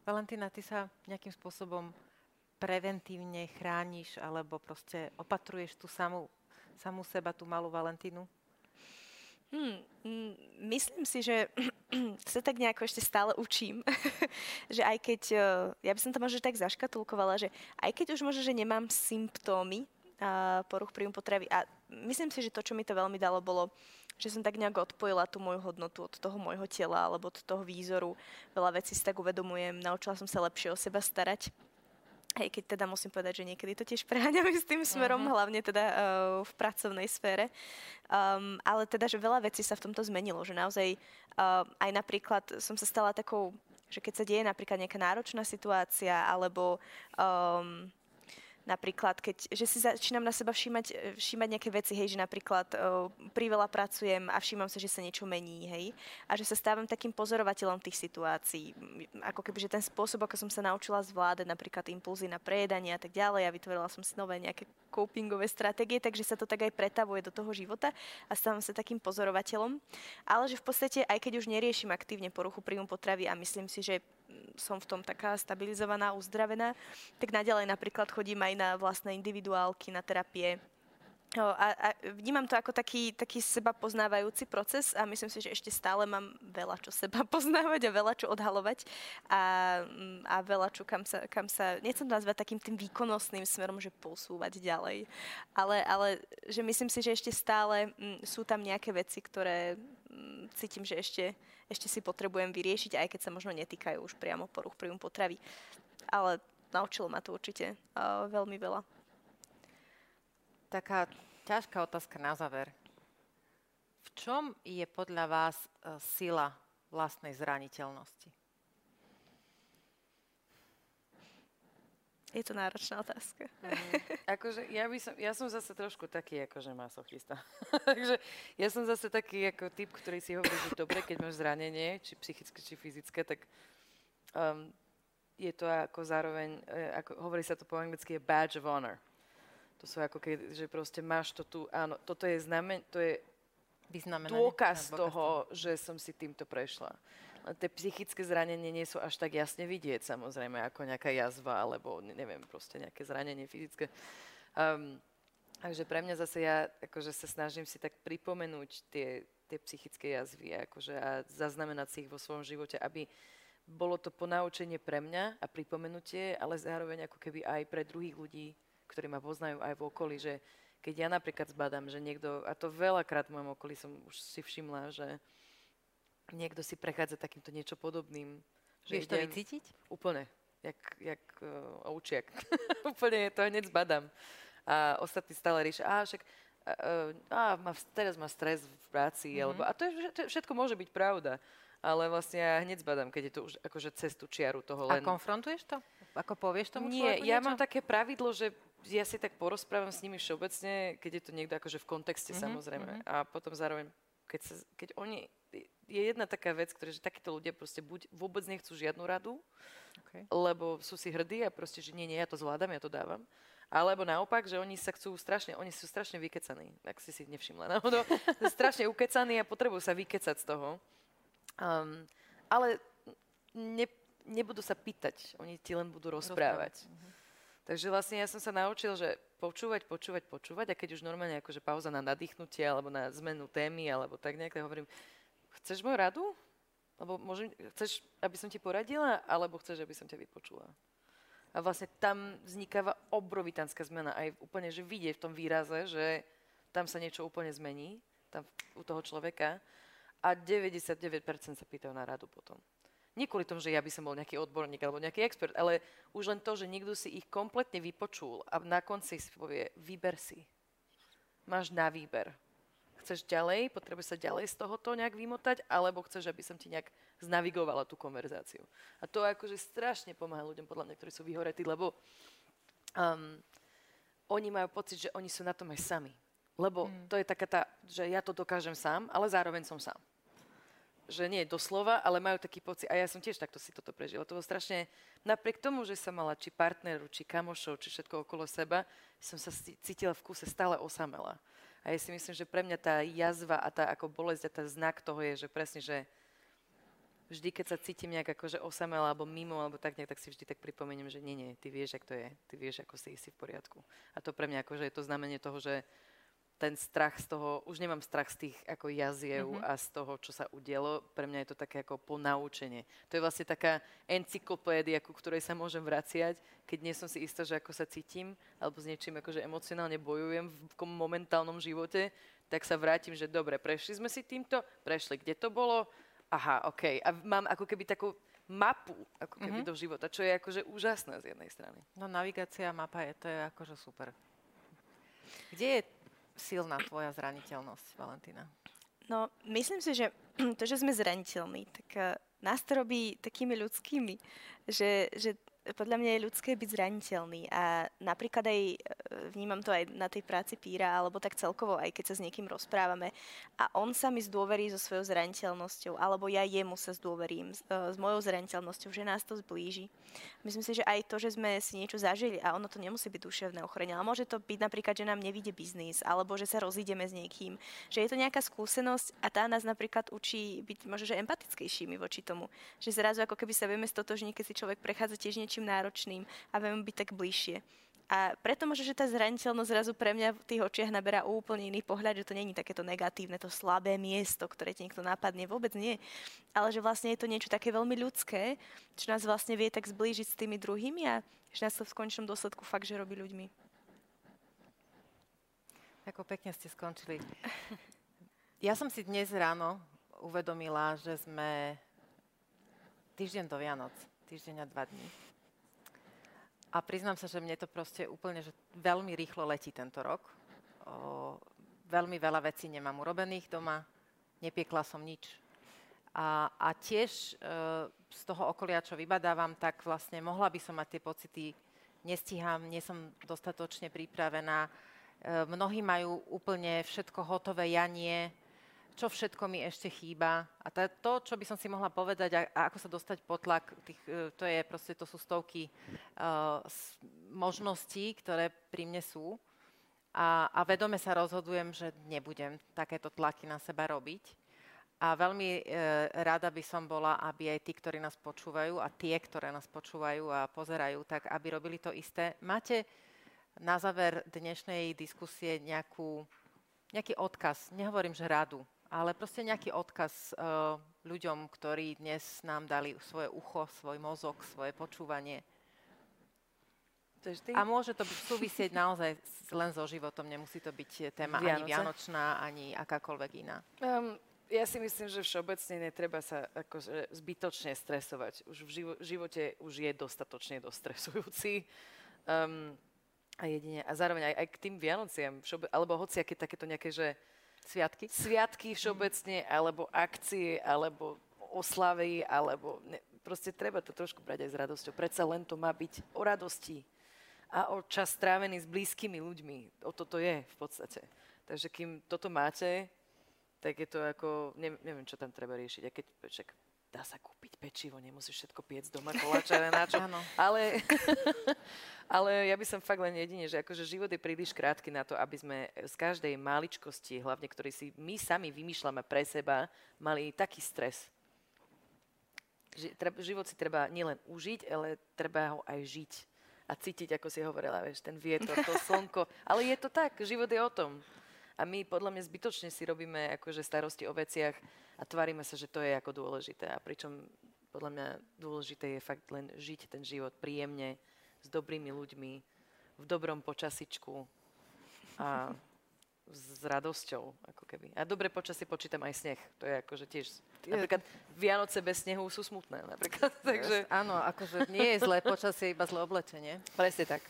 Valentína, ty sa nejakým spôsobom preventívne chrániš alebo proste opatruješ tú samú, samú seba, tú malú Valentínu? Hmm, myslím si, že (clears throat) sa tak nejako ešte stále učím. (laughs) že aj keď, eh, ja by som to možno tak zaškatulkovala, že aj keď už možno, že nemám symptómy uh, poruch príjmu potravy a myslím si, že to, čo mi to veľmi dalo, bolo, že som tak nejak odpojila tú moju hodnotu od toho môjho tela alebo od toho výzoru. Veľa vecí si tak uvedomujem, naučila som sa lepšie o seba starať Hej, keď teda musím povedať, že niekedy to tiež preháňame (laughs) s tým smerom, uh-huh. hlavne teda uh, v pracovnej sfére. Um, ale teda, že veľa vecí sa v tomto zmenilo, že naozaj uh, aj napríklad som sa stala takou, že keď sa deje napríklad nejaká náročná situácia, alebo um, Napríklad, keď, že si začínam na seba všímať, e, všímať nejaké veci, hej, že napríklad uh, priveľa pracujem a všímam sa, že sa niečo mení, hej, a že sa stávam takým pozorovateľom tých situácií. Ako keby, že ten spôsob, ako som sa naučila zvládať napríklad impulzy na prejedanie a tak ďalej a vytvorila som si nové nejaké copingové stratégie, takže sa to tak aj pretavuje do toho života a stávam sa takým pozorovateľom. Ale že v podstate, aj keď už neriešim aktívne poruchu príjmu potravy a myslím si, že som v tom taká stabilizovaná, uzdravená, tak naďalej napríklad chodím aj na vlastné individuálky, na terapie, a, a vnímam to ako taký, taký seba poznávajúci proces a myslím si, že ešte stále mám veľa čo seba (laughs) poznávať a veľa čo odhalovať a, a veľa čo kam sa, kam sa, nechcem to nazvať takým tým výkonnostným smerom, že posúvať ďalej, ale, ale že myslím si, že ešte stále m, sú tam nejaké veci, ktoré m, cítim, že ešte, ešte si potrebujem vyriešiť, aj keď sa možno netýkajú už priamo poruch príjmu potravy. Ale naučilo ma to určite uh, veľmi veľa. Taká ťažká otázka na záver. V čom je podľa vás uh, sila vlastnej zraniteľnosti? Je to náročná otázka. Mm, akože ja, by som, ja som zase trošku taký akože masochista. (laughs) Takže ja som zase taký ako typ, ktorý si hovorí, že dobre, keď máš zranenie, či psychické, či fyzické, tak um, je to ako zároveň, e, ako, hovorí sa to po anglicky, je badge of honor. To sú ako keď, že proste máš to tu, áno, toto je znamen, to je dôkaz toho, že som si týmto prešla. Tie psychické zranenie nie sú až tak jasne vidieť, samozrejme, ako nejaká jazva, alebo neviem, proste nejaké zranenie fyzické. Um, takže pre mňa zase ja akože sa snažím si tak pripomenúť tie, tie psychické jazvy akože, a zaznamenať si ich vo svojom živote, aby bolo to ponaučenie pre mňa a pripomenutie, ale zároveň ako keby aj pre druhých ľudí, ktorí ma poznajú aj v okolí, že keď ja napríklad zbadám, že niekto, a to veľakrát v mojom okolí som už si všimla, že niekto si prechádza takýmto niečo podobným. Že Vieš to vycítiť? Úplne. Jak, jak uh, oučiak. (laughs) úplne to hneď zbadám. A ostatní stále riešia, a však a, a, má, teraz má stres v práci, mm-hmm. alebo, a to, je, to všetko môže byť pravda. Ale vlastne ja hneď zbadám, keď je to už akože cez tú čiaru toho len... A konfrontuješ to? Ako povieš tomu Nie, ja niečo? mám také pravidlo, že ja si tak porozprávam s nimi všeobecne, keď je to niekto akože v kontexte mm-hmm, samozrejme. Mm-hmm. A potom zároveň, keď, sa, keď oni... Je jedna taká vec, ktorá, že takíto ľudia proste buď vôbec nechcú žiadnu radu, okay. lebo sú si hrdí a proste, že nie, nie, ja to zvládam, ja to dávam. Alebo naopak, že oni sa chcú strašne, oni sú strašne vykecaní, ak si si nevšimla náhodou, (laughs) strašne ukecaní a potrebujú sa vykecať z toho. Um, ale ne, nebudú sa pýtať, oni ti len budú rozprávať. rozprávať. Uh-huh. Takže vlastne ja som sa naučil, že počúvať, počúvať, počúvať a keď už normálne akože pauza na nadýchnutie alebo na zmenu témy alebo tak nejak, tak hovorím, chceš moju radu? Lebo môžem, chceš, aby som ti poradila, alebo chceš, aby som ťa vypočula? A vlastne tam vznikáva obrovitánska zmena. Aj úplne, že vidie v tom výraze, že tam sa niečo úplne zmení, tam u toho človeka. A 99% sa pýtajú na radu potom. Nie kvôli tomu, že ja by som bol nejaký odborník alebo nejaký expert, ale už len to, že niekto si ich kompletne vypočul a na konci si povie, vyber si. Máš na výber. Chceš ďalej, potrebuješ sa ďalej z tohoto nejak vymotať, alebo chceš, aby som ti nejak znavigovala tú konverzáciu. A to akože strašne pomáha ľuďom, podľa mňa, ktorí sú vyhoretí, lebo um, oni majú pocit, že oni sú na tom aj sami. Lebo mm. to je taká tá, že ja to dokážem sám, ale zároveň som sám že nie doslova, ale majú taký pocit, a ja som tiež takto si toto prežila. To bolo strašne, napriek tomu, že som mala či partneru, či kamošov, či všetko okolo seba, som sa cítila v kuse stále osamela. A ja si myslím, že pre mňa tá jazva a tá ako bolesť a tá znak toho je, že presne, že vždy, keď sa cítim nejak akože osamela alebo mimo, alebo tak nejak, tak si vždy tak pripomeniem, že nie, nie, ty vieš, ako to je, ty vieš, ako si si v poriadku. A to pre mňa akože je to znamenie toho, že ten strach z toho, už nemám strach z tých ako jaziev mm-hmm. a z toho, čo sa udielo. Pre mňa je to také ako ponaučenie. To je vlastne taká encyklopédia, ku ktorej sa môžem vraciať, keď nie som si istá, že ako sa cítim, alebo s niečím akože emocionálne bojujem v momentálnom živote, tak sa vrátim, že dobre, prešli sme si týmto, prešli, kde to bolo, aha, OK. A mám ako keby takú mapu ako keby mm-hmm. do života, čo je akože úžasné z jednej strany. No navigácia, mapa je, to je akože super. Kde je silná tvoja zraniteľnosť, Valentina? No, myslím si, že (clears throat) to, že sme zraniteľní, tak uh, nás to robí takými ľudskými, že, že podľa mňa je ľudské byť zraniteľný a napríklad aj e, vnímam to aj na tej práci píra, alebo tak celkovo, aj keď sa s niekým rozprávame a on sa mi zdôverí so svojou zraniteľnosťou, alebo ja jemu sa zdôverím s, e, s mojou zraniteľnosťou, že nás to zblíži. Myslím si, že aj to, že sme si niečo zažili a ono to nemusí byť duševné ochorenie, ale môže to byť napríklad, že nám nevíde biznis, alebo že sa rozídeme s niekým, že je to nejaká skúsenosť a tá nás napríklad učí byť možno že empatickejšími voči tomu, že zrazu ako keby sa vieme stotožniť, keď si človek prechádza tiež niečím náročným a vieme byť tak bližšie. A preto možno, že tá zraniteľnosť zrazu pre mňa v tých očiach naberá úplne iný pohľad, že to není takéto negatívne, to slabé miesto, ktoré ti niekto napadne, vôbec nie. Ale že vlastne je to niečo také veľmi ľudské, čo nás vlastne vie tak zblížiť s tými druhými a že nás to v končnom dôsledku fakt, že robí ľuďmi. Ako pekne ste skončili. Ja som si dnes ráno uvedomila, že sme týždeň do Vianoc, týždeň a dva dní. A priznám sa, že mne to proste úplne že veľmi rýchlo letí tento rok. O, veľmi veľa vecí nemám urobených doma, nepiekla som nič. A, a tiež e, z toho okolia, čo vybadávam, tak vlastne mohla by som mať tie pocity, nestíham, nie som dostatočne pripravená. E, mnohí majú úplne všetko hotové, ja nie čo všetko mi ešte chýba. A to, čo by som si mohla povedať a, a ako sa dostať pod tlak, tých, e, to, je proste, to sú stovky uh, možností, ktoré pri mne sú. A, a vedome sa rozhodujem, že nebudem takéto tlaky na seba robiť. A veľmi e, rada by som bola, aby aj tí, ktorí nás počúvajú a tie, ktoré nás počúvajú a pozerajú, tak aby robili to isté. Máte na záver dnešnej diskusie nejakú, nejaký odkaz, nehovorím, že radu, ale proste nejaký odkaz uh, ľuďom, ktorí dnes nám dali svoje ucho, svoj mozog, svoje počúvanie. A môže to súvisieť naozaj len so životom, nemusí to byť téma Vianoce. ani vianočná, ani akákoľvek iná. Um, ja si myslím, že všeobecne netreba sa akože zbytočne stresovať. Už v živo- živote už je dostatočne dostresujúci. Um, a jedine, a zároveň aj, aj k tým Vianociam, všeobe- alebo hociaké takéto nejaké, že Sviatky? Sviatky všeobecne, alebo akcie, alebo oslavy, alebo... Ne, proste treba to trošku brať aj s radosťou. Predsa len to má byť o radosti a o čas strávený s blízkymi ľuďmi. O toto je v podstate. Takže kým toto máte, tak je to ako... Neviem, čo tam treba riešiť. A keď čak, dá sa kúpiť pečivo, nemusíš všetko piec doma, koláče, na čo. ale, (laughs) ale ja by som fakt len jedine, že akože život je príliš krátky na to, aby sme z každej maličkosti, hlavne ktorý si my sami vymýšľame pre seba, mali taký stres. Život si treba nielen užiť, ale treba ho aj žiť a cítiť, ako si hovorila, vieš, ten vietor, to (laughs) slnko. Ale je to tak, život je o tom. A my podľa mňa zbytočne si robíme akože starosti o veciach a tvárime sa, že to je ako dôležité. A pričom podľa mňa dôležité je fakt len žiť ten život príjemne, s dobrými ľuďmi, v dobrom počasičku a s radosťou, ako keby. A dobre počasie počítam aj sneh. To je akože tiež... Napríklad Vianoce bez snehu sú smutné. Napríklad, (laughs) takže... Áno, akože nie je zlé počasie, iba zlé oblečenie. Presne tak.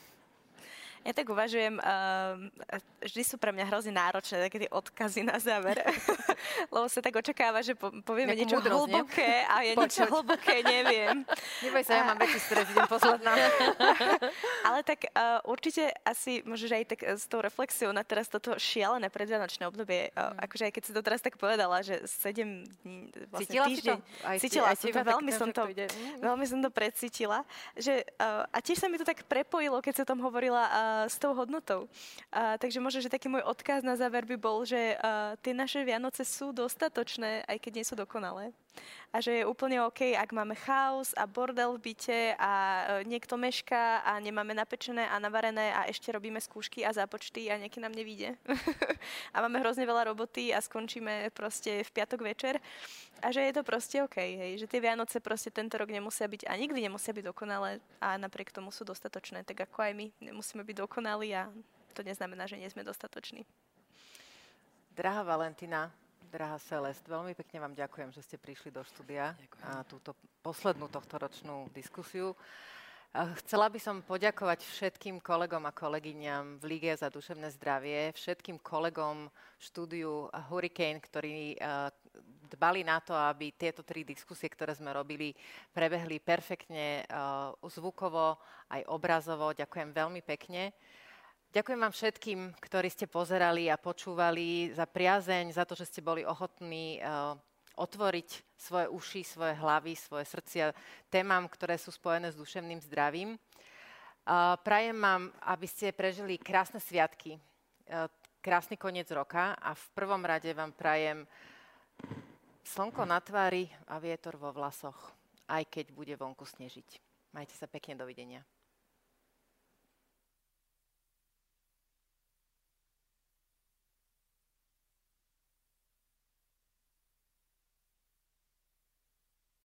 Ja tak uvažujem, uh, vždy sú pre mňa hrozne náročné také tie odkazy na záver, (laughs) lebo sa tak očakáva, že po, povieme Nejakú niečo múdrosť, hlboké nie? a ja niečo hlboké neviem. Neboj sa, ja mám väčší stres, idem posledná. (laughs) Ale tak uh, určite asi môžeš aj tak s tou reflexiou na teraz toto šialené predvianočné obdobie, uh, mm. akože aj keď si to teraz tak povedala, že 7 dní, vlastne Cítila týždeň? Aj cítila aj som to, veľmi som to, veľmi som to precítila, že, uh, a tiež sa mi to tak prepojilo, keď sa tam hovorila uh, s tou hodnotou. Uh, takže možno, že taký môj odkaz na záver by bol, že uh, tie naše Vianoce sú dostatočné, aj keď nie sú dokonalé. A že je úplne OK, ak máme chaos a bordel v byte a uh, niekto mešká a nemáme napečené a navarené a ešte robíme skúšky a zápočty a nejaký nám nevíde. (laughs) a máme hrozne veľa roboty a skončíme proste v piatok večer. A že je to proste OK, hej, že tie Vianoce proste tento rok nemusia byť a nikdy nemusia byť dokonalé a napriek tomu sú dostatočné, tak ako aj my nemusíme byť dokonalí a to neznamená, že nie sme dostatoční. Drahá Valentina, drahá Celest, veľmi pekne vám ďakujem, že ste prišli do štúdia ďakujem. a túto poslednú tohtoročnú diskusiu. Chcela by som poďakovať všetkým kolegom a kolegyňam v Lige za duševné zdravie, všetkým kolegom štúdiu Hurricane, ktorí dbali na to, aby tieto tri diskusie, ktoré sme robili, prebehli perfektne zvukovo aj obrazovo. Ďakujem veľmi pekne. Ďakujem vám všetkým, ktorí ste pozerali a počúvali za priazeň, za to, že ste boli ochotní uh, otvoriť svoje uši, svoje hlavy, svoje srdcia témam, ktoré sú spojené s duševným zdravím. Uh, prajem vám, aby ste prežili krásne sviatky, uh, krásny koniec roka a v prvom rade vám prajem slnko na tvári a vietor vo vlasoch, aj keď bude vonku snežiť. Majte sa pekne, dovidenia.